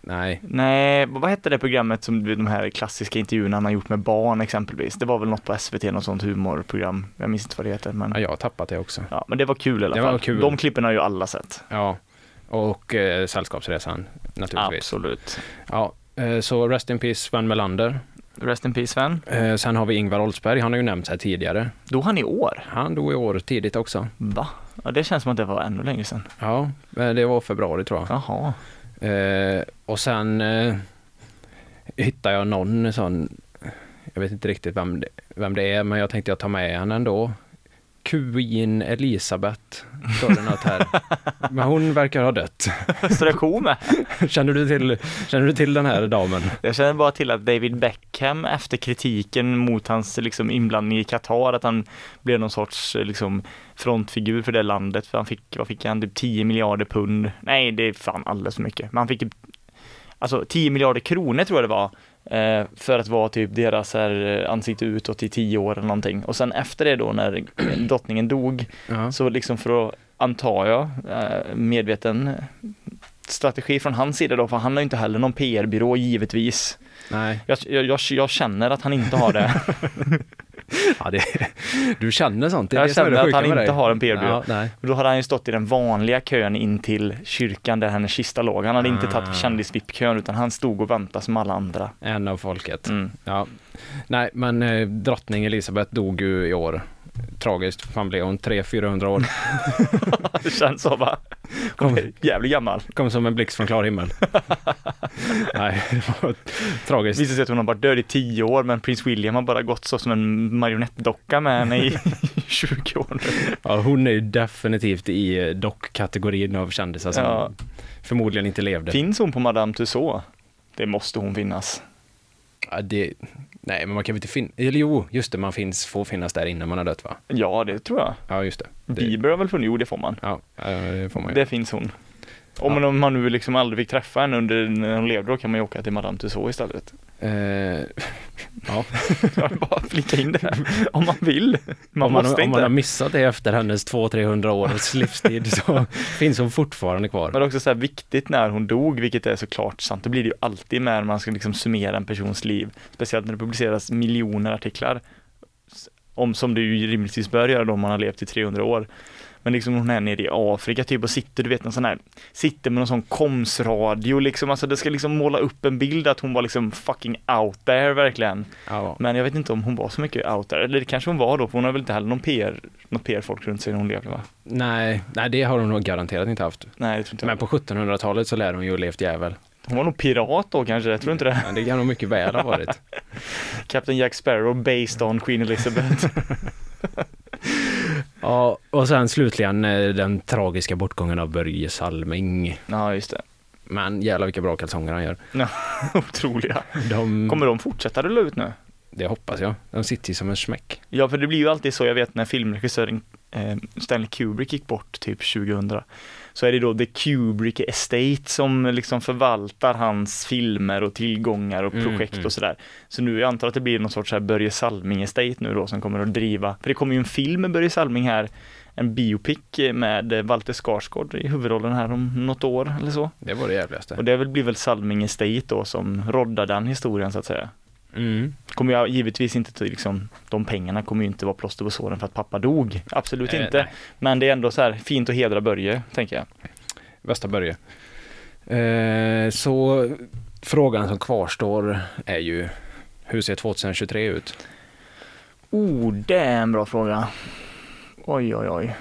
Nej. Nej, vad hette det programmet som de här klassiska intervjuerna han har gjort med barn exempelvis? Det var väl något på SVT, något sånt humorprogram. Jag minns inte vad det heter, men Ja, jag har tappat det också. ja, men det var kul i alla Det fall. var kul. De klippen har ju alla sett. Ja, och eh, Sällskapsresan naturligtvis. Absolut. Ja, eh, så Rest in Peace Sven Melander. Rest in peace Sven. Eh, sen har vi Ingvar Oldsberg, han har ju nämnts här tidigare. Då han i år? Han dog i år tidigt också. Va? Ja, det känns som att det var ännu längre sedan. Ja, eh, det var februari tror jag. Jaha. Eh, och sen eh, hittade jag någon sån, jag vet inte riktigt vem det, vem det är, men jag tänkte jag tar med henne ändå. Queen Elisabeth, står det något här. Men hon verkar ha dött. Strök hon med? Känner du till, känner du till den här damen? Jag känner bara till att David Beckham efter kritiken mot hans liksom, inblandning i Qatar, att han blev någon sorts liksom, frontfigur för det landet. För han fick, vad fick han, typ 10 miljarder pund. Nej, det är fan alldeles för mycket. Men han fick typ, alltså 10 miljarder kronor tror jag det var. Eh, för att vara typ deras här, eh, ansikte utåt i 10 år eller någonting. Och sen efter det då när drottningen dog, Ja. så liksom för att, antar jag, eh, medveten strategi från hans sida då, för han har ju inte heller någon PR-byrå givetvis. Nej, Jag, jag, jag, jag känner att han inte har det. ja, det, du känner sånt. Det Jag känner att han inte har en PR-byrå. Ja, nej. Då hade han ju stått i den vanliga kön in till kyrkan där hennes kista låg. Han hade inte Ah. tagit kändis-VIP-kön utan han stod och väntade som alla andra. En av folket. Mm. Ja. Nej, men eh, drottning Elisabeth dog ju i år. Tragiskt, fan blev hon 300-400 år. det känns så va? Hon är jävligt gammal. Kom som en blixt från klar himmel. Nej, det var tragiskt. Visar sig att hon har varit död i tio år men prins William har bara gått så som en marionettdocka med henne i 20 år nu. Ja, hon är ju definitivt i eh, dock-kategorin av kändisar som Ja. förmodligen inte levde. Finns hon på Madame Tussauds? Det måste hon finnas. Ja, det, nej, men man kan väl inte finna... Eller jo, just det, man finns, får finnas där innan man har dött va? Ja, det tror jag. Ja, just det. det Bieber har väl funnits? Jo, det får man. ja, det får man ju. Det finns hon. Om Ja. man- nu liksom aldrig fick träffa henne under när hon levde, då kan man ju åka till Madame Tussauds istället. Eh, ja, bara flika in det här. Om man vill. Man om, man, måste om inte. man har missat det efter hennes 200-300 års livstid så finns hon fortfarande kvar. Men det är också så här viktigt när hon dog, vilket är såklart sant. Det blir det ju alltid med när man ska liksom summera en persons liv. Speciellt när det publiceras miljoner artiklar. Om som det ju rimligtvis bör göra då om man har levt i 300 år. Men liksom hon är nere i Afrika typ och sitter, du vet någon sån här, sitter med någon sån komsradio liksom, alltså det ska liksom måla upp en bild att hon var liksom fucking out there verkligen. Ja, Men jag vet inte om hon var så mycket out there, eller det kanske hon var då, för hon har väl inte heller någon PR, något PR-folk runt sig när hon levde va? nej, nej, det har hon nog garanterat inte haft. Nej, det tror inte Men på 1700-talet så lär hon ju ha levt jävel. Hon var nog pirat då kanske, jag tror inte det. Men det kan nog mycket väl ha varit. Captain Jack Sparrow based on Queen Elizabeth. Ja, och sen slutligen eh, den tragiska bortgången av Börje Salming. ja, just det. Men jävlar vilka bra kalsonger han gör. Otroliga. De, Kommer de fortsätta rulla ut nu? Det hoppas jag. De sitter ju som en smäck. Ja, för det blir ju alltid så, jag vet när filmregissören eh, Stanley Kubrick gick bort typ 2000 så är det då The Kubrick Estate som liksom förvaltar hans filmer och tillgångar och Mm, projekt mm. och sådär. Så nu jag antar att det blir någon sorts här Börje Salming Estate nu då som kommer att driva, för det kommer ju en film med Börje Salming här, en biopic med Walter Skarsgård i huvudrollen här om något år eller så. Det var det jävligaste. Och det väl blir väl Salming Estate då som roddar den historien så att säga. Mm. Kommer jag givetvis inte till liksom, de pengarna kommer ju inte vara plåster på såren för att pappa dog. Absolut Eh, inte. nej. Men det är ändå så här fint att hedra Börje, tänker jag. Bästa Börje. Eh, så frågan som kvarstår är ju hur ser 2023 ut? Oh, det är en bra fråga. Oj, oj, oj.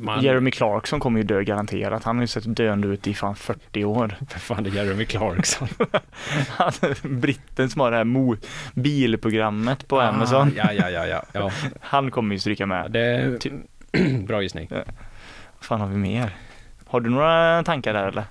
Man, Jeremy Clarkson kommer ju dö garanterat. Han har ju sett döende ut i fan 40 år. För fan det är Jeremy Clarkson. Han, britten som har det här mo- bilprogrammet på Amazon. Ah, ja, ja, ja, ja. ja. Han kommer ju stryka med. Det Ty- bra gissning. Vad fan har vi mer? Har du några tankar där eller?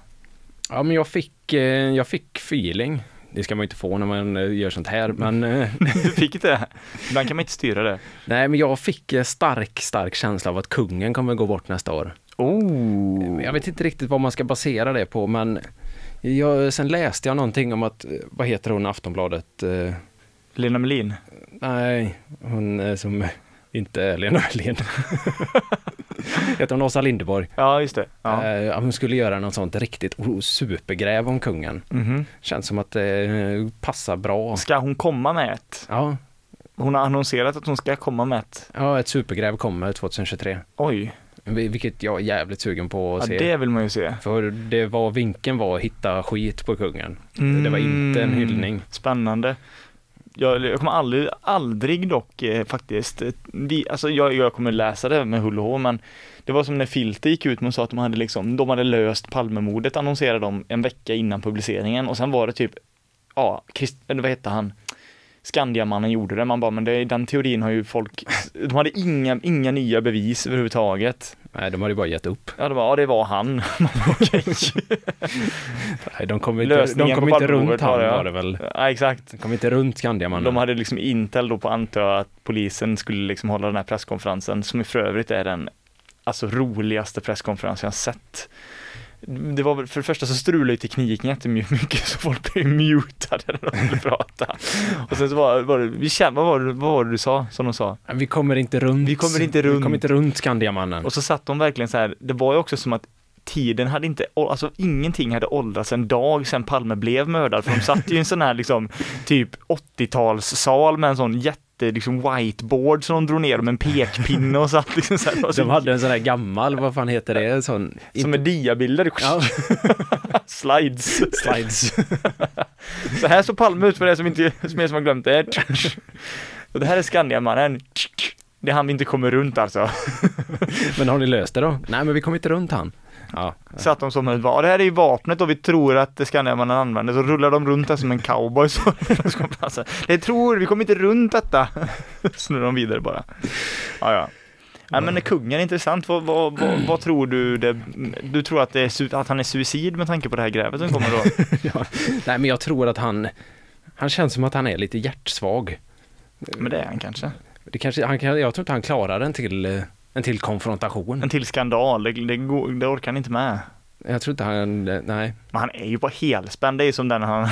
Ja, men jag fick, eh, jag fick feeling. Det ska man inte få när man eh, gör sånt här, men eh, Du fick det? Ibland kan man inte styra det. nej, men jag fick eh, stark, stark känsla av att kungen kommer gå bort nästa år. Oh! Jag vet inte riktigt vad man ska basera det på, men jag, sen läste jag någonting om att, vad heter hon, Aftonbladet? Lena Melin? nej, hon som inte Lena Melin. heter hon Åsa Linderborg? Ja, just det. Ja. Eh, hon skulle göra något sånt riktigt oh, supergräv om kungen. Mhm. Känns som att det passar bra. Ska hon komma med ett? Ja, Hon har annonserat att hon ska komma med ett. ja ett supergräv kommer 2023. Oj, Vil- Vilket jag är jävligt sugen på att ja, se. det vill man ju se. För det var vinkeln var att hitta skit på kungen. Det var inte en Mm. hyllning. Spännande. Jag, jag kommer aldrig, aldrig dock eh, faktiskt, eh, vi, alltså jag, jag kommer läsa det med hull och hår, men det var som när Filter gick ut med och sa att de hade liksom, de hade löst Palmemordet annonserade de en vecka innan publiceringen och sen var det typ, ja, Christ, eller vad hette han? Skandiamannen gjorde det, man bara, men det, den teorin har ju folk, de hade inga, inga nya bevis överhuvudtaget. Nej, de hade ju bara gett upp. Ja, det var, ja, det var han. Bara, Okej. Nej, de kom inte, de kom inte runt han var det väl. Ja, exakt. De kom inte runt Skandiamannen. De hade liksom intel då på antar jag att polisen skulle liksom hålla den här presskonferensen som för övrigt är den alltså roligaste presskonferensen jag sett. Det var väl, för det första så strulade ju tekniken jättemycket så folk blev mutade när de skulle prata. Och sen så var, var det, vi kände, vad var, det, vad var det du sa som de sa? Vi kommer inte runt. Vi kommer inte Vi runt. kommer inte runt Skandiamannen. Och så satt de verkligen så här, det var ju också som att tiden hade inte, alltså ingenting hade åldrats en dag sedan Palme blev mördad, för de satt ju i en sån här liksom typ 80-talssal med en sån jätte liksom whiteboard som de drog ner med en pekpinne och satt liksom så här, De hade en sån här gammal, vad fan heter det, en sån... som är diabilder, Ja, slides. slides. Så här såg Palme ut för det som inte, som är som har glömt det. Och det här är Skandiamannen. Det är han vi inte kommer runt alltså. Men har ni löst det då? Nej, men vi kommer inte runt han. Ja, Så att de som ett var, det här är ju vapnet och vi tror att Skandiamannen använder, så rullar de runt där som en cowboy. Så alltså, det tror vi kommer inte runt detta. Snurrar de vidare bara. Ja, ja. Nej men kungen är intressant, vad, vad, vad, vad tror du det, du tror att, det är, att han är suicid med tanke på det här grävet som kommer då? ja. Nej, men jag tror att han, han känns som att han är lite hjärtsvag. Men det är han kanske. Det kanske, han, jag tror inte han klarar en till, eh, en till konfrontation. En till skandal, det, det, går, det orkar han inte med. Jag tror inte han, nej. Men han är ju bara helspänd, det är ju som den han,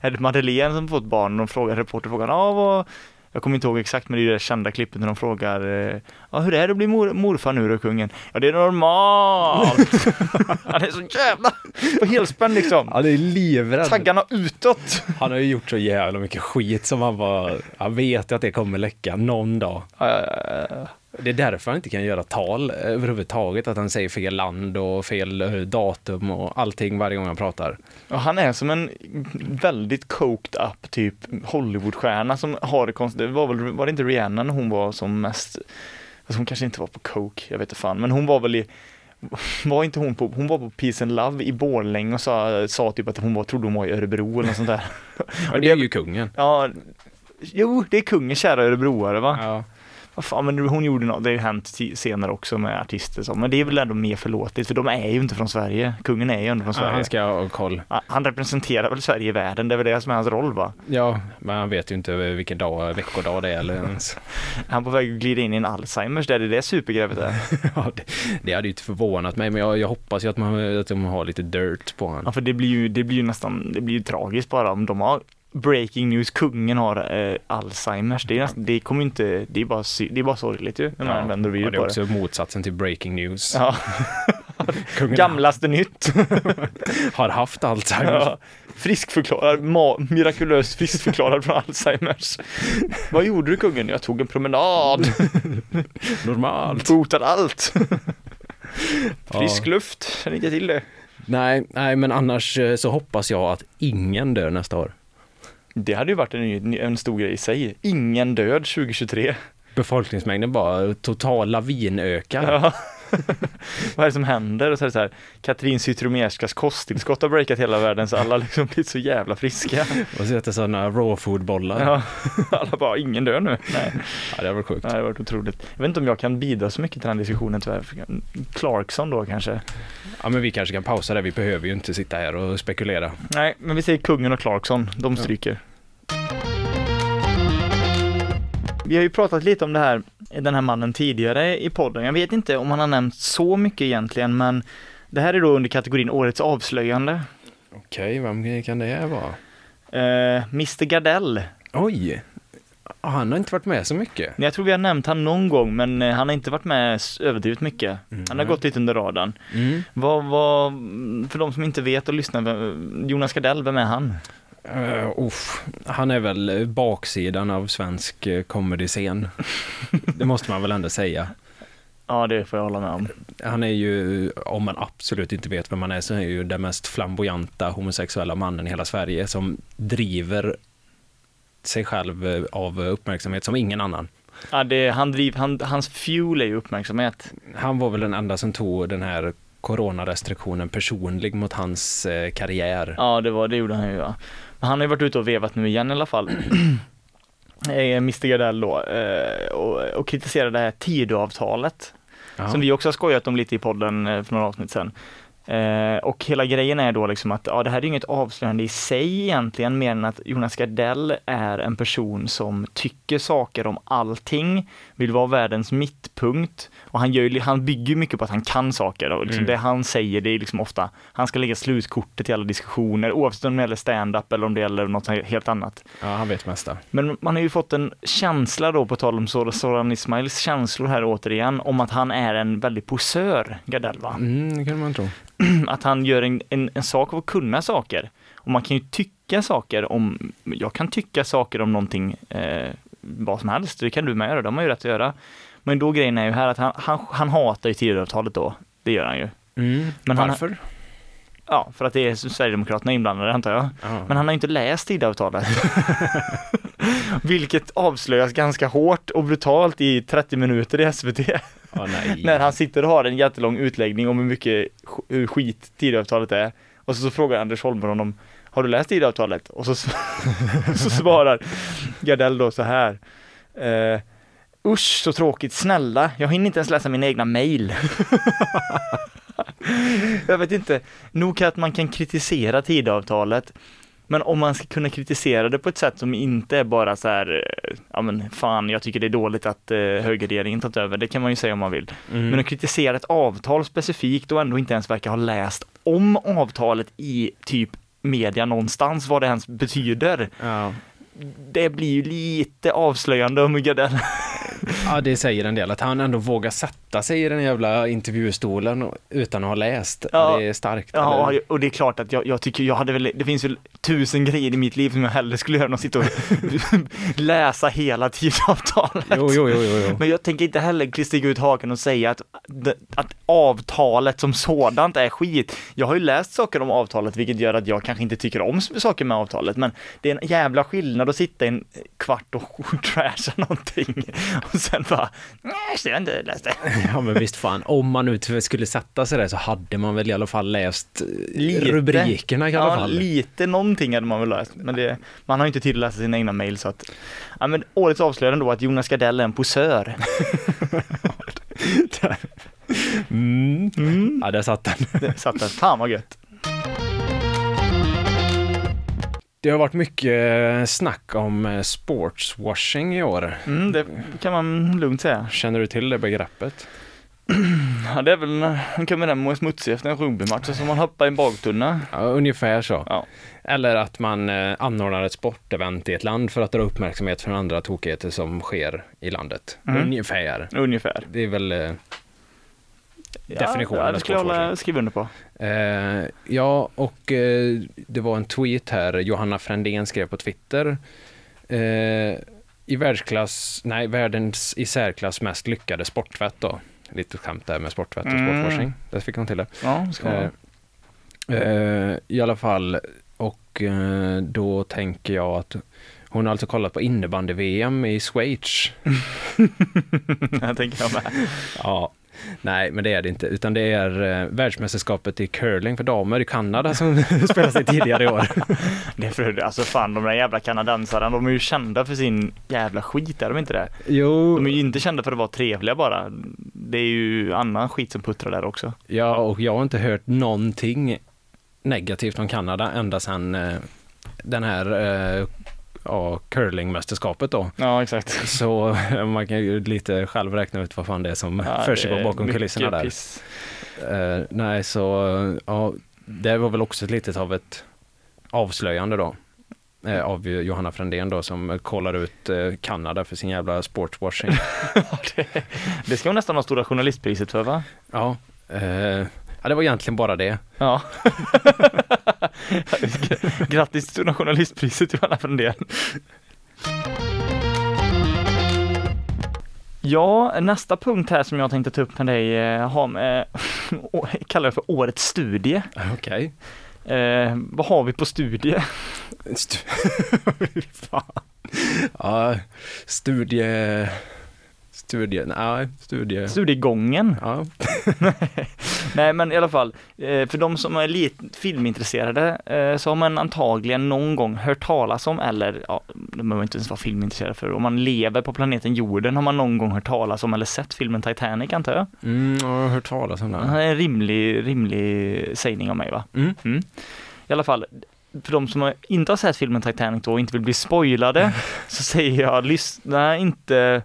är det Madeleine som fått barn och de frågar, reporter frågar, ja vad, jag kommer inte ihåg exakt men det är ju det kända klippet när de frågar, eh, ja hur är det att bli mor, morfar nu då kungen? Ja det är normalt! han är så jävla på helspänd liksom. Han är livrädd. Taggarna utåt. Han har ju gjort så jävla mycket skit som han bara, han vet ju att det kommer läcka någon dag. Ja, ja, ja. Det är därför han inte kan göra tal överhuvudtaget, att han säger fel land och fel eh, datum och allting varje gång han pratar. Och han är som en väldigt coked up typ Hollywoodstjärna som har det konstigt. Det var väl, var det inte Rihanna när hon var som mest, alltså hon kanske inte var på coke, jag vet inte fan, men hon var väl i var inte hon på, hon var på Peace and Love i Borlänge och sa, sa typ att hon var, trodde hon var i Örebro eller något sånt där. Och det är ju kungen. Ja, jo, det är kungen kära örebroare va? Ja. Fan, men hon gjorde något, det har ju hänt senare också med artister så, men det är väl ändå mer förlåtligt för de är ju inte från Sverige. Kungen är ju ändå från Ja, Sverige. han ska ha koll. Ja, Han representerar väl Sverige i världen, det är väl det som är hans roll va? Ja, men han vet ju inte vilken dag, veckodag det är eller ens. Är Han på väg att glida in i en Alzheimers, det är det det supergreppet är. Ja, det, det hade ju inte förvånat mig, men jag, jag hoppas ju att, man, att de har lite dirt på honom. Ja, för det blir ju, det blir ju nästan, det blir ju tragiskt bara om de har breaking news, kungen har eh, Alzheimers. Det, är nästan, det kommer inte, det är bara, det är bara sorgligt ju när man vänder och ja, vrider det är på också det. motsatsen till breaking news. Ja, gamlaste nytt. har haft Alzheimer. Ja. Friskförklarad, mirakulöst friskförklarad från Alzheimers. Vad gjorde du kungen? Jag tog en promenad, Normalt. botade allt. Ja. Frisk luft, känner inte till det. Nej, nej, men annars eh, så hoppas jag att ingen dör nästa år. Det hade ju varit en, en stor grej i sig. Ingen död 2023. Befolkningsmängden bara total lavinökar. Ja. Vad är det som händer? Och så är det så här, Katrin Zytomierskas kosttillskott har breakat hela världen så alla liksom blivit så jävla friska. Och så äter sådana raw food bollar. Ja. Alla bara, ingen dör nu. Nej, Ja, det var sjukt. Nej, det har varit otroligt. Jag vet inte om jag kan bidra så mycket till den här diskussionen tyvärr. Clarkson då kanske? Ja, men vi kanske kan pausa där. Vi behöver ju inte sitta här och spekulera. Nej, men vi säger kungen och Clarkson, de stryker. Vi har ju pratat lite om det här, den här mannen tidigare i podden. Jag vet inte om han har nämnt så mycket egentligen, men det här är då under kategorin Årets avslöjande. Okej, vem kan det vara? Eh, Mr Gardell. Oj! Han har inte varit med så mycket. Jag tror vi har nämnt han någon gång, men eh, han har inte varit med överdrivet mycket. Han har gått lite under radarn. Mm. Vad, vad, för de som inte vet och lyssnar, Jonas Gardell, vem är han? Uh, uff. Han är väl eh, baksidan av svensk eh, comedy-scen. det måste man väl ändå säga. Ja, det får jag hålla med om. Han är ju, om man absolut inte vet vem han är, så är han ju den mest flamboyanta homosexuella mannen i hela Sverige som driver sig själv av uppmärksamhet som ingen annan. Ja, det, han driv, han, hans fuel är ju uppmärksamhet. Han var väl den enda som tog den här coronarestriktionen personlig mot hans karriär. Ja, det var, det gjorde han ju ja. Han har ju varit ute och vevat nu igen i alla fall. Eh, Mr Gardell då, eh, och, och kritiserade det här Tidöavtalet. Ja. Som vi också har skojat om lite i podden eh, för några avsnitt sedan. Eh, och hela grejen är då liksom att ja, det här är inget avslöjande i sig egentligen, mer än att Jonas Gardell är en person som tycker saker om allting, vill vara världens mittpunkt och han, gör, han bygger ju mycket på att han kan saker och liksom Mm. det han säger det är liksom ofta, han ska lägga slutkortet i alla diskussioner oavsett om det gäller stand-up eller om det gäller något helt annat. ja, han vet mesta. Men man har ju fått en känsla då, på tal om Sor- Soran Ismails känslor här återigen, om att han är en väldig posör, Gardell va? Mm, det kan man tro. Att han gör en, en, en sak av att kunna saker. Och man kan ju tycka saker om, jag kan tycka saker om någonting, eh, vad som helst, det kan du med göra, det har ju rätt att göra. Men då grejen är ju här att han, han, han hatar ju Tidöavtalet då, det gör han ju. Mm. Men han- Varför? Ja, för att det är Sverigedemokraterna inblandade antar jag. Ja. Men han har ju inte läst Tidöavtalet. Vilket avslöjas ganska hårt och brutalt i 30 minuter i SVT. Nej. När han sitter och har en jättelång utläggning om hur mycket hur skit Tidöavtalet är. Och så, så frågar Anders Holmberg honom, har du läst Tidöavtalet? Och så, så svarar Gardell då så här. Eh, Usch så tråkigt, snälla, jag hinner inte ens läsa mina egna mejl. jag vet inte, nog att man kan kritisera Tidöavtalet, men om man ska kunna kritisera det på ett sätt som inte är bara så här, eh, ja men fan, jag tycker det är dåligt att eh, högerregeringen tagit över, det kan man ju säga om man vill. Mm. Men att kritisera ett avtal specifikt och ändå inte ens verka ha läst om avtalet i typ media någonstans, vad det ens betyder. Ja. Det blir ju lite avslöjande om Gardell. Ja, det säger en del. Att han ändå vågar sätta sig i den jävla intervjustolen utan att ha läst. Ja. Det är starkt. Ja, eller? och det är klart att jag, jag tycker jag hade väl, det finns väl tusen grejer i mitt liv som jag hellre skulle göra än att sitta och läsa hela tidavtalet. Jo, jo, jo, jo, jo. Men jag tänker inte heller sticka ut haken och säga att, att avtalet som sådant är skit. Jag har ju läst saker om avtalet vilket gör att jag kanske inte tycker om saker med avtalet men det är en jävla skillnad att sitta i en kvart och trasha någonting och sen bara, nej, jag inte läst det. Ja men visst fan, om man nu skulle sätta sig där så hade man väl i alla fall läst eh, Lite. rubrikerna i alla ja, fall. lite någonting hade man väl läst, men det, man har inte tid att läsa sina egna mejl så att, ja men årets avslöjande då att Jonas Gardell är en posör. Mm. Ja, där satt den. Det satt där, fan vad gött. Det har varit mycket snack om eh, sportswashing i år. Mm, det kan man lugnt säga. Känner du till det begreppet? Ja, det är väl när man kommer hem och är smutsig efter en rugbymatch så man hoppar i en bagtunna. Ja, ungefär så. Ja. Eller att man eh, anordnar ett sportevent i ett land för att dra uppmärksamhet från andra tokigheter som sker i landet. Mm. Ungefär. Ungefär. Det är väl eh, definitionen ja, det skulle jag skriva under på. Eh, ja, och eh, det var en tweet här, Johanna Frändén skrev på Twitter. Eh, I världsklass, nej, världens i särklass mest lyckade sporttvätt då. Lite skämt där med sporttvätt och Mm. sportwashing. Där fick hon till det. Ja, ska. Eh, eh, I alla fall, och eh, då tänker jag att hon har alltså kollat på innebandy-VM i Schweiz. jag tänker jag med. Ja, nej, men det är det inte, utan det är eh, världsmästerskapet i curling för damer i Kanada som spelas i tidigare i år. Det är för, alltså fan de där jävla kanadensarna, de är ju kända för sin jävla skit, är de inte det? Jo, De är ju inte kända för att vara trevliga bara. Det är ju annan skit som puttrar där också. ja, och jag har inte hört någonting negativt om Kanada ända sedan eh, den här eh, ja, curlingmästerskapet då. Ja, exakt. Så man kan ju lite själv räkna ut vad fan det är som Ja, försiggår bakom kulisserna där. piss. Eh, nej, så ja, det var väl också lite av ett avslöjande då. eh, Av Johanna Frändén då som kollar ut eh, Kanada för sin jävla sportswashing. det, det ska hon nästan ha Stora Journalistpriset för va? ja, eh, ja, det var egentligen bara det. Ja. Grattis till Stora Journalistpriset Johanna Frändén. Ja, nästa punkt här som jag tänkte ta upp med dig eh, har med, kallar det för årets studie. Okej. Eh, vad har vi på studie? St-. Ja, studie... Studie... Nej, studie... Studiegången. Ja. Nej men i alla fall, eh, för de som är lite filmintresserade eh, så har man antagligen någon gång hört talas om, eller ja, det behöver inte ens vara filmintresserad för, om man lever på planeten jorden har man någon gång hört talas om eller sett filmen Titanic antar jag. Mm, jag har hört talas om Det den. här är en rimlig, rimlig sägning av mig va? Mm. I alla fall, för de som inte har sett filmen Titanic då och inte vill bli spoilade så säger jag lyssna inte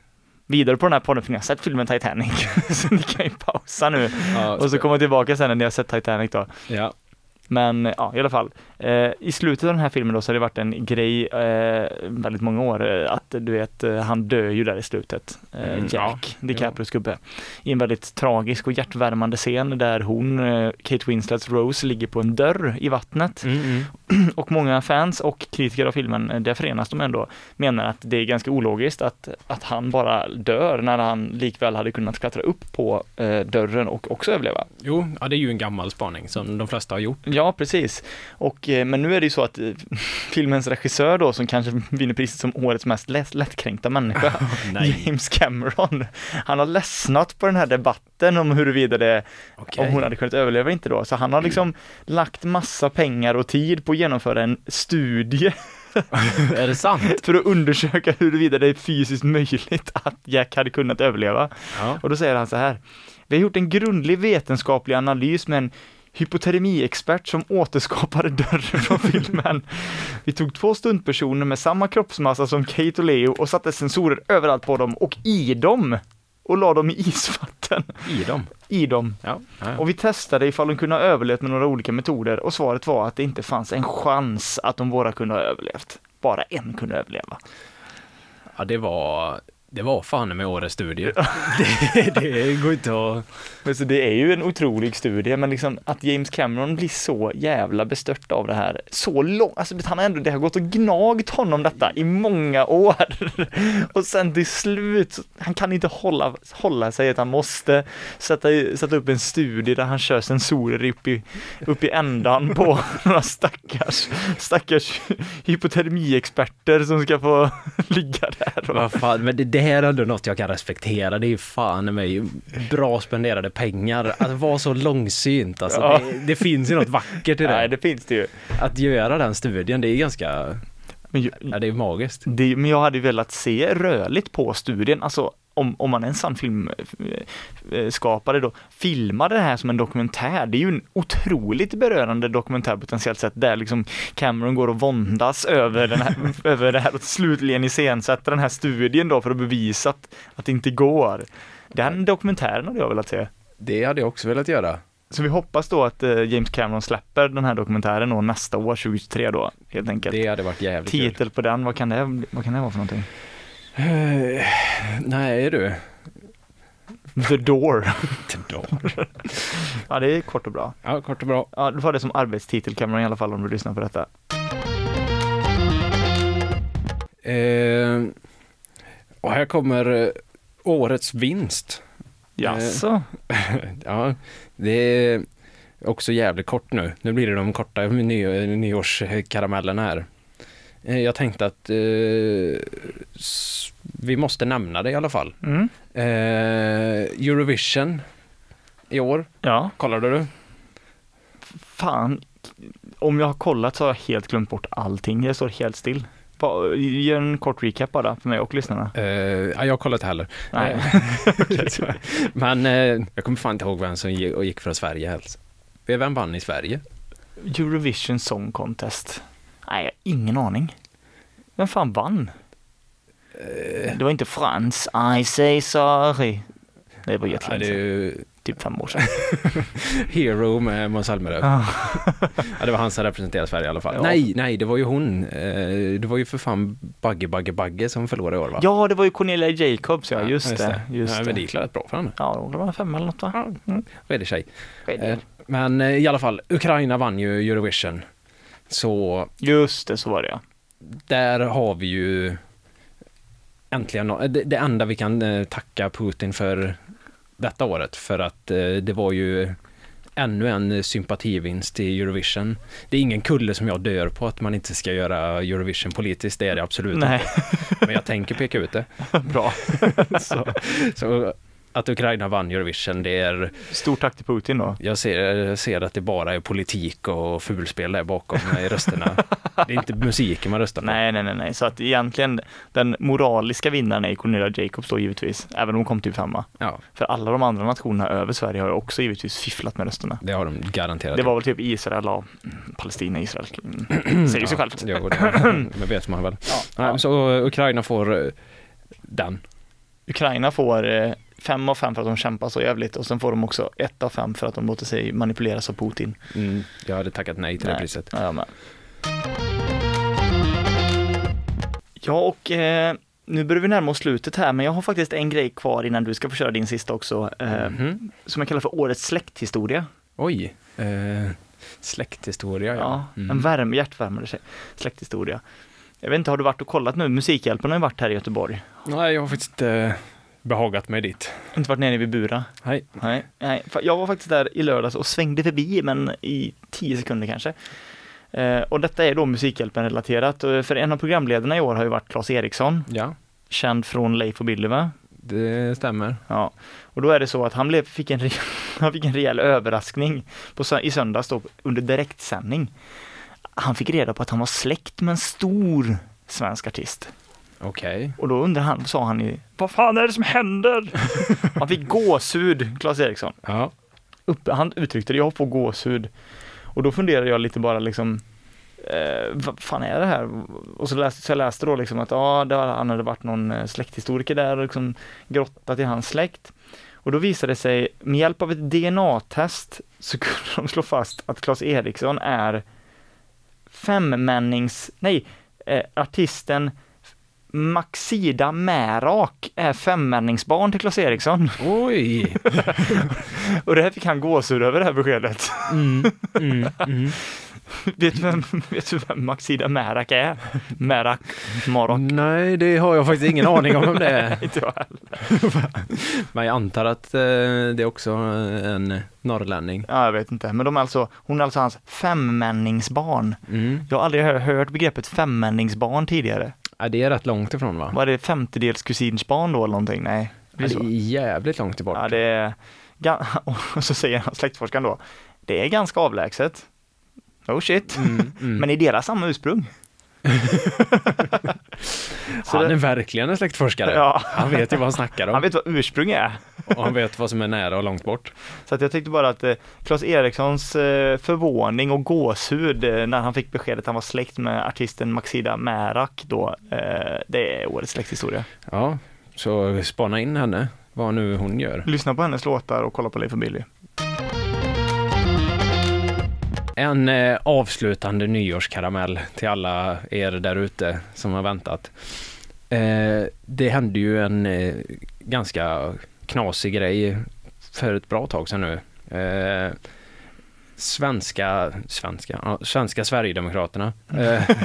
vidare på den här podden för ni har sett filmen Titanic. så ni kan ju pausa nu Ja, och så komma tillbaka sen när ni har sett Titanic då. Ja. Men ja, i alla fall. Eh, I slutet av den här filmen då så har det varit en grej eh, väldigt många år eh, att du vet, eh, han dör ju där i slutet. Eh, Mm, Jack, ja, DiCaprios gubbe. I en väldigt tragisk och hjärtvärmande scen där hon, eh, Kate Winslets Rose, ligger på en dörr i vattnet. Mm, mm. Och många fans och kritiker av filmen, där förenas de ändå, menar att det är ganska ologiskt att, att han bara dör när han likväl hade kunnat klättra upp på dörren och också överleva. Jo, ja, det är ju en gammal spaning som de flesta har gjort. Ja, precis. Och Och, eh, men nu är det ju så att eh, filmens regissör då, som kanske vinner priset som årets mest lätt, lättkränkta människa, Nej. James Cameron, han har ledsnat på den här debatten om huruvida det, Okej. om hon hade kunnat överleva inte då. Så han har liksom lagt massa pengar och tid på att genomföra en studie Är det sant? för att undersöka huruvida det är fysiskt möjligt att Jack hade kunnat överleva. Ja. Och då säger han så här. Vi har gjort en grundlig vetenskaplig analys med en hypotermiexpert som återskapade dörren från filmen. Vi tog två stuntpersoner med samma kroppsmassa som Kate och Leo och satte sensorer överallt på dem och i dem och la dem i isvatten. I dem? I dem. Ja. ja. Och vi testade ifall de kunde ha överlevt med några olika metoder och svaret var att det inte fanns en chans att de båda kunde ha överlevt. Bara en kunde överleva. ja, det var, det var fan med årets studie. det, det går inte att... Men så det är ju en otrolig studie, men liksom att James Cameron blir så jävla bestört av det här så långt, alltså han har ändå, det har gått och gnagt honom detta i många år. Och sen till slut, han kan inte hålla, hålla sig att han måste sätta, sätta upp en studie där han kör sensorer upp i, upp i ändan på några stackars, stackars hypotermiexperter som ska få ligga där. Vad fan, men det, det här är ändå något jag kan respektera. Det är fan i mig bra spenderade pengar. Att vara så långsynt alltså. Ja. Det, det finns ju något vackert i det. nej, det finns det ju. Att göra den studien, det är ganska... Men ju, Ja, det är magiskt. Det, men jag hade ju velat se rörligt på studien, alltså om, om man är en sann filmskapare då, filma det här som en dokumentär. Det är ju en otroligt berörande dokumentär potentiellt sett, där liksom Cameron går och våndas över, den här, över det här och slutligen iscensätter den här studien då för att bevisa att, att det inte går. Den dokumentären hade jag velat se. Det hade jag också velat göra. Så vi hoppas då att eh, James Cameron släpper den här dokumentären då nästa år, 2023 då, helt enkelt. Det hade varit jävligt kul. Titel på den, vad kan det, vad kan det vara för någonting? Eh, nej du. The Door. Då. Ja, det är kort och bra. Ja, kort och bra. Ja, du får det som arbetstitel Cameron i alla fall om du lyssnar på detta. Eh, och här kommer eh, årets vinst. Jaså? Ja, det är också jävligt kort nu. Nu blir det de korta ny, nyårskaramellerna här. Eh, Jag tänkte att eh, vi måste nämna det i alla fall. Mm. Eh, Eurovision i år, Ja, kollade du? fan. Om jag har kollat så har jag helt glömt bort allting. Jag står helt still. Gör en kort recap bara för mig och lyssnarna. Eh, ja, jag har kollat heller. Nej. Eh, Men eh, jag kommer fan inte ihåg vem som gick från Sverige helst. Vem vann i Sverige? Eurovision Song Contest. Nej, jag har ingen aning. Vem fan vann? Det var inte Frans. I say sorry. Det var Ja, jättelänge det är sedan. ju Typ fem år sedan. Hero med Måns Zelmerlöw. Ja. Ja, det var han som representerade Sverige i alla fall. Ja. Nej, nej, det var ju hon. Eh, Det var ju för fan Bagge Bagge Bagge som förlorade i år va? Ja, det var ju Cornelia Jacobs, ja. Just det. Just ja, det. Men det gick rätt bra för henne. Ja, det var fem eller något va? Ja, Mm. Redig tjej. Eh, Men eh, i alla fall, Ukraina vann ju Eurovision. Så Just det, så var det ja. där har vi ju äntligen det, det enda vi kan eh, tacka Putin för detta året för att eh, det var ju ännu en sympativinst i Eurovision. Det är ingen kulle som jag dör på att man inte ska göra Eurovision politiskt, det är det absolut Nej, inte. Men jag tänker peka ut det. bra. Så, så att Ukraina vann Eurovision, det är, Stort tack till Putin då. jag ser, jag ser att det bara är politik och fulspel där bakom i rösterna. Det är inte musiken man röstar på. Nej, nej, nej, nej. Så att egentligen den moraliska vinnaren är Cornelia Jacobs då givetvis, även om hon kom till femma. Ja, För alla de andra nationerna över Sverige har ju också givetvis fifflat med rösterna. det har de garanterat Det var väl typ Israel, ja, Palestina, Israel. Mm. Säger sig självt. Ja, det, men vet man väl. Ja, Nej, så Ukraina får eh, den. Ukraina får eh, fem av fem för att de kämpar så jävligt och sen får de också ett av fem för att de låter sig manipuleras av Putin. Mm, jag hade tackat nej till det Nej. priset. Ja, med. Ja, och eh, nu börjar vi närma oss slutet här, men jag har faktiskt en grej kvar innan du ska få köra din sista också, eh, Mhm. som jag kallar för årets släkthistoria. Oj, eh, släkthistoria Ja, ja. en Mm. värme, hjärtvärmande släkthistoria. Jag vet inte, har du varit och kollat nu? Musikhjälpen har ju varit här i Göteborg. Nej, jag har faktiskt eh, behagat mig dit. Inte varit nere vid Bura. Nej. Nej, nej. Jag var faktiskt där i lördags och svängde förbi, men i tio sekunder kanske. Eh, och detta är då Musikhjälpen-relaterat. Och För en av programledarna i år har ju varit Claes Eriksson, Ja, känd från Leif och Billy va? det stämmer. Ja, och då är det så att han blev, fick, en, re- han fick en rejäl överraskning på, i söndags då, under direktsändning. Han fick reda på att han var släkt med en stor svensk artist. Okej. Och då undrar han, sa han ju, vad fan är det som händer? han fick gåshud, Claes Eriksson. Ja. Upp, han uttryckte det, jag får gåshud. Och då funderade jag lite bara liksom, eh, vad fan är det här? Och så läste, så jag läste då liksom att ja, var, han hade varit någon eh, släkthistoriker där och liksom grottat i hans släkt. Och då visade det sig, med hjälp av ett DNA-test så kunde de slå fast att Claes Eriksson är femmännings, nej, eh, artisten Maxida Märak är femmänningsbarn till Claes Eriksson. Oj! Och det här fick han gåshud över det här beskedet. Mm, mm, mm. vet, du vem, vet du vem Maxida Märak är? Märak, Marok. Nej, det har jag faktiskt ingen aning om vem det är. Inte jag heller. Men jag antar att eh, det är också en norrlänning. Ja, jag vet inte. Men de är alltså, hon är alltså hans femmänningsbarn. Mm. Jag har aldrig hö- hört begreppet femmänningsbarn tidigare. Ja, det är rätt långt ifrån va? Var det femtedels kusinsbarn då eller någonting? Nej. Ja, blir det så. är jävligt långt bort. Ja, det är, och så säger släktforskaren då, det är ganska avlägset. Oh shit. Mm, mm. Men är deras samma ursprung? så han det- är verkligen en släktforskare. Ja. Han vet ju vad han snackar om Han vet vad ursprung är. Och han vet vad som är nära och långt bort. Så att jag tyckte bara att eh, Claes Erikssons eh, förvåning och gåshud eh, när han fick beskedet att han var släkt med artisten Maxida Märak då, eh, det är årets släkthistoria. Ja, så spana in henne, vad nu hon gör. Lyssna på hennes låtar och kolla på Leif och Billy. En eh, avslutande nyårskaramell till alla er där ute som har väntat. Eh, det hände ju en eh, ganska knasig grej för ett bra tag sedan nu. Eh, svenska, svenska, ja, svenska Sverigedemokraterna. Eh,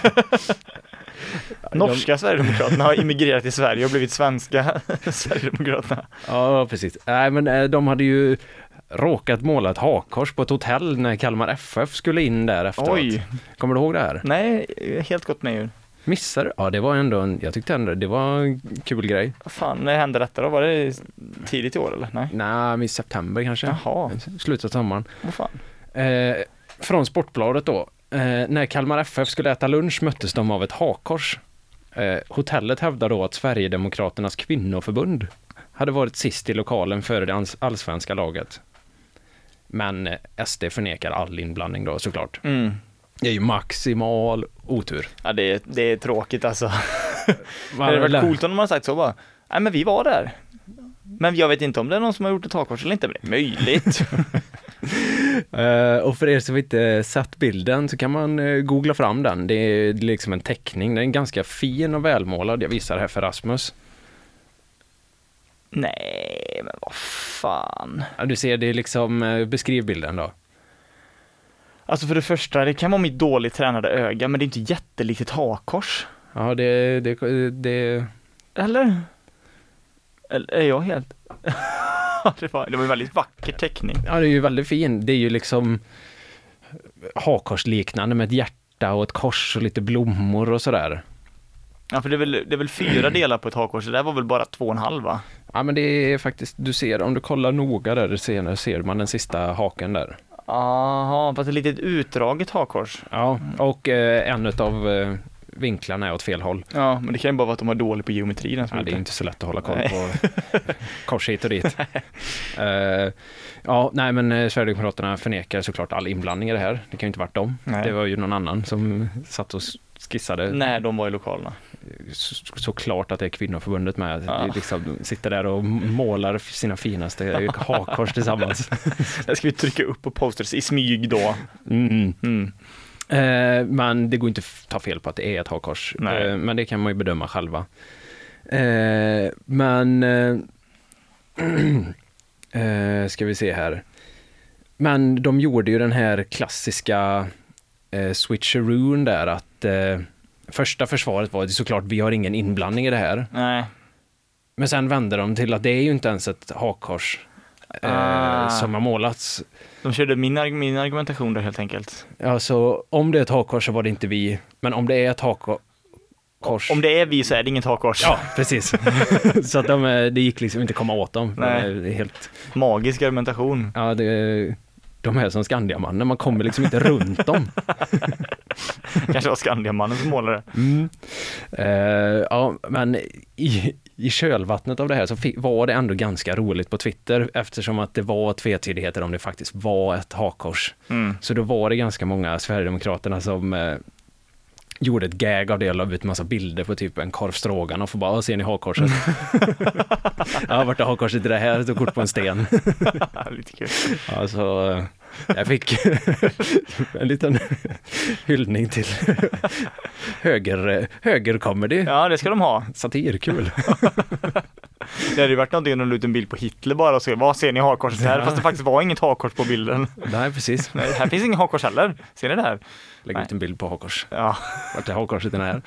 Norska Sverigedemokraterna har immigrerat till Sverige och blivit svenska Sverigedemokraterna. Ja, precis. Nej, men eh, de hade ju råkat måla ett hakkors på ett hotell när Kalmar FF skulle in där efteråt. Oj, Kommer du ihåg det här? nej, helt gått med ju. Missade? Ja, det var ändå en, jag tyckte ändå det var en kul grej. Vad fan, när hände detta då? Var det tidigt i år eller? Nej. Nej, i september kanske. Jaha, Slutet av sommaren. vad fan. Eh, från Sportbladet då. Eh, när Kalmar FF skulle äta lunch möttes de av ett hakkors. Eh, hotellet hävdar då att Sverigedemokraternas kvinnoförbund hade varit sist i lokalen före det alls- allsvenska laget. Men eh, SD förnekar all inblandning då såklart. Mm. Det är ju maximal otur. Ja, det är, det är tråkigt alltså. Det hade varit coolt om de hade sagt så bara. Nej men vi var där. Men jag vet inte om det är någon som har gjort ett hakkors eller inte, men det är möjligt. Eh, och för er som inte sett bilden så kan man eh, googla fram den. Det är liksom en teckning. Den är ganska fin och välmålad. Jag visar här för Rasmus. Nej, men vad fan. Ja, du ser, det är liksom, eh, beskriv bilden då. Alltså för det första, det kan vara mitt dåligt tränade öga, men det är inte jättelikt ett hakkors. Ja, det, det, det, Eller? Eller är jag helt... det, var, det var en väldigt vacker teckning. ja, det är ju väldigt fin. Det är ju liksom hakkorsliknande med ett hjärta och ett kors och lite blommor och sådär. Ja, för det är väl, det är väl fyra delar på ett hakkors, det där var väl bara två och en halv va? Ja, men det är faktiskt, du ser, om du kollar noga där senare ser man den sista haken där. Jaha, fast ett litet utdraget hakkors. Ja, och eh, en av eh, vinklarna är åt fel håll. Ja, men det kan ju bara vara att de är dåliga på geometri den som Ja, det är inte så lätt att hålla koll Nej. på kors hit och dit. Eh, ja, nej men eh, Sverigedemokraterna förnekar såklart all inblandning i det här. Det kan ju inte varit dem. Nej. Det var ju någon annan som satt och skissade. Nej, de var i lokalerna. Så, såklart att det är kvinnoförbundet med. Ja. Liksom, sitter där och målar sina finaste hakkors tillsammans. Det ska vi trycka upp på posters i smyg då. Mm. Mm. Eh, men det går inte att ta fel på att det är ett hakkors. Eh, men det kan man ju bedöma själva. Eh, men eh, eh, ska vi se här. Men de gjorde ju den här klassiska eh, switcheroon där att eh, första försvaret var ju såklart vi har ingen inblandning i det här. Nej. Men sen vände de till att det är ju inte ens ett hakkors. eh, Ah. som har målats. De körde min, arg- min argumentation där helt enkelt. Ja, så om det är ett hakkors så var det inte vi, men om det är ett hakkors... Om det är vi så är det inget hakkors. Ja, precis. så att de, eh, det gick liksom inte att komma åt dem. Nej. Helt, Magisk argumentation. ja, det, de är som Skandiamannen, man kommer liksom inte runt dem. Kanske var Skandiamannen som målade. Mm. Eh, ja, men i, i kölvattnet av det här så var det ändå ganska roligt på Twitter eftersom att det var tvetydigheter om det faktiskt var ett hakkors. Mm. Så då var det ganska många Sverigedemokraterna som eh, gjorde ett gag av det och la ut massa bilder på typ en korv stroganoff och bara, "Ja, ser ni hakkorset? ja, vart är hakkorset i det här? Det kort på en sten. Lite kul. Alltså, eh, jag fick en liten hyllning till höger, högercomedy. Ja, det ska de ha. Satir, kul. Det hade ju varit någonting om ut en bild på Hitler bara och så, vad ser ni hakkorset här? Fast det faktiskt var inget hakkors på bilden. Nej, precis. Nej, här finns inget hakkors heller. Ser ni det här? Lägg Nej. ut en bild på hakkors. Ja, Vart är hakkorset i den här?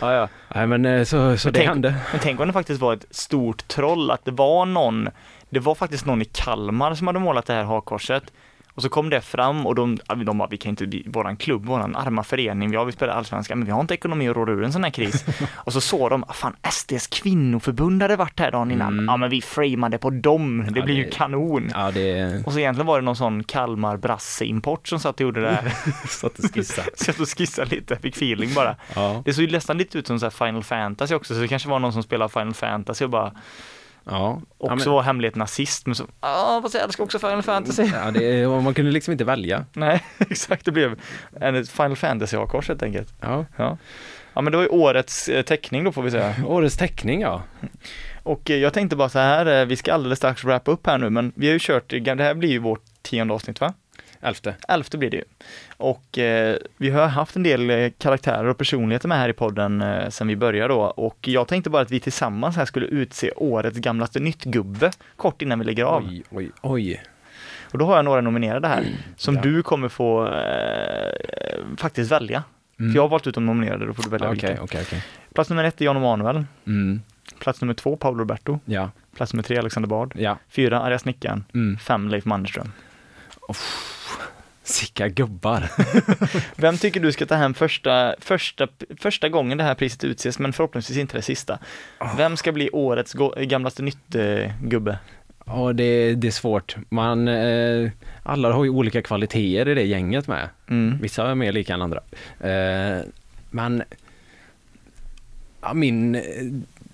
ja, ja. Nej, men eh, så, så det tänk- hände. Men tänk om det faktiskt var ett stort troll, att det var någon, det var faktiskt någon i Kalmar som hade målat det här hakkorset. Och så kom det fram och de, de bara, vi kan inte, vi- våran klubb, våran arma förening, ja vi spelar allsvenskan, men vi har inte ekonomi att råda ur en sån här kris. och så såg de, ah, fan SDs kvinnoförbund hade varit här dagen innan, Mm. ja men vi framade på dem, det Ja, blir ju det- kanon. Ja, det Och så egentligen var det någon sån Kalmar brasse-import som satt och gjorde det här. satt och skissade. Satt och skissade lite, fick feeling bara. Ja, Det såg ju nästan lite ut som så Final Fantasy också, så det kanske var någon som spelade Final Fantasy och bara ja. också ja, var hemlighet nazist, men så, ja fast jag älskar också Final Fantasy. ja det, man kunde liksom inte välja. Nej, exakt, det blev en Final Fantasy-hakkors helt enkelt. Ja. Ja. ja, men det var ju årets eh, teckning då får vi säga. Årets teckning, ja. Och eh, jag tänkte bara så här, eh, vi ska alldeles strax wrap upp här nu, men vi har ju kört, det här blir ju vårt tionde avsnitt va? Elfte. Elfte blir det ju. Och eh, vi har haft en del eh, karaktärer och personligheter med här i podden eh, sen vi började då. Och jag tänkte bara att vi tillsammans här skulle utse årets gamlaste nytt-gubbe kort innan vi lägger av. Oj, oj, oj. Och då har jag några nominerade här som Ja. du kommer få eh, faktiskt välja. Mm. För jag har valt ut de nominerade, då får du välja Okej, vilka. okej, okej. Plats nummer ett är Jan Emanuel. Mm. Plats nummer två Paolo Roberto. Ja, Plats nummer tre Alexander Bard. ja. Fyra Arga Snickaren. Mm. Fem Leif Mannerström. Sicka gubbar. Vem tycker du ska ta hem första, första, första gången det här priset utses, men förhoppningsvis inte det sista? Vem ska bli årets go- gamlaste nytt-gubbe? Ja, det, det är svårt. Man, eh, alla har ju olika kvaliteter i det gänget med. Mm. Vissa är mer lika än andra. Eh, men ja, min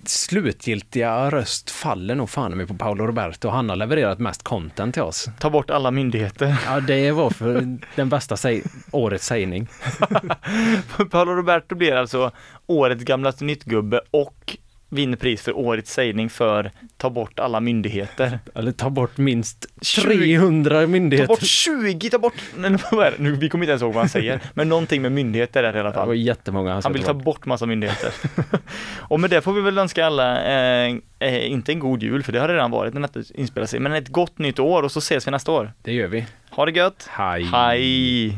slutgiltiga röst faller nog fan med på Paolo Roberto. Han har levererat mest content till oss. Ta bort alla myndigheter. Ja, det var för den bästa säg- årets sägning. Paolo Roberto blir alltså årets gamlaste nytt-gubbe och vinner pris för årets sägning för ta bort alla myndigheter. Eller ta bort minst 20 300 Ta myndigheter. bort 20, ta bort, nej, det? Nu, vi kommer inte ens ihåg vad han säger, men någonting med myndigheter är det i alla Det var fall. jättemånga. Han vill ta bort massa myndigheter. och med det får vi väl önska alla, eh, eh, inte en god jul, för det har redan varit när detta inspelar sig, men ett gott nytt år och så ses vi nästa år. Det gör vi. Ha det gött! Hej. Hej!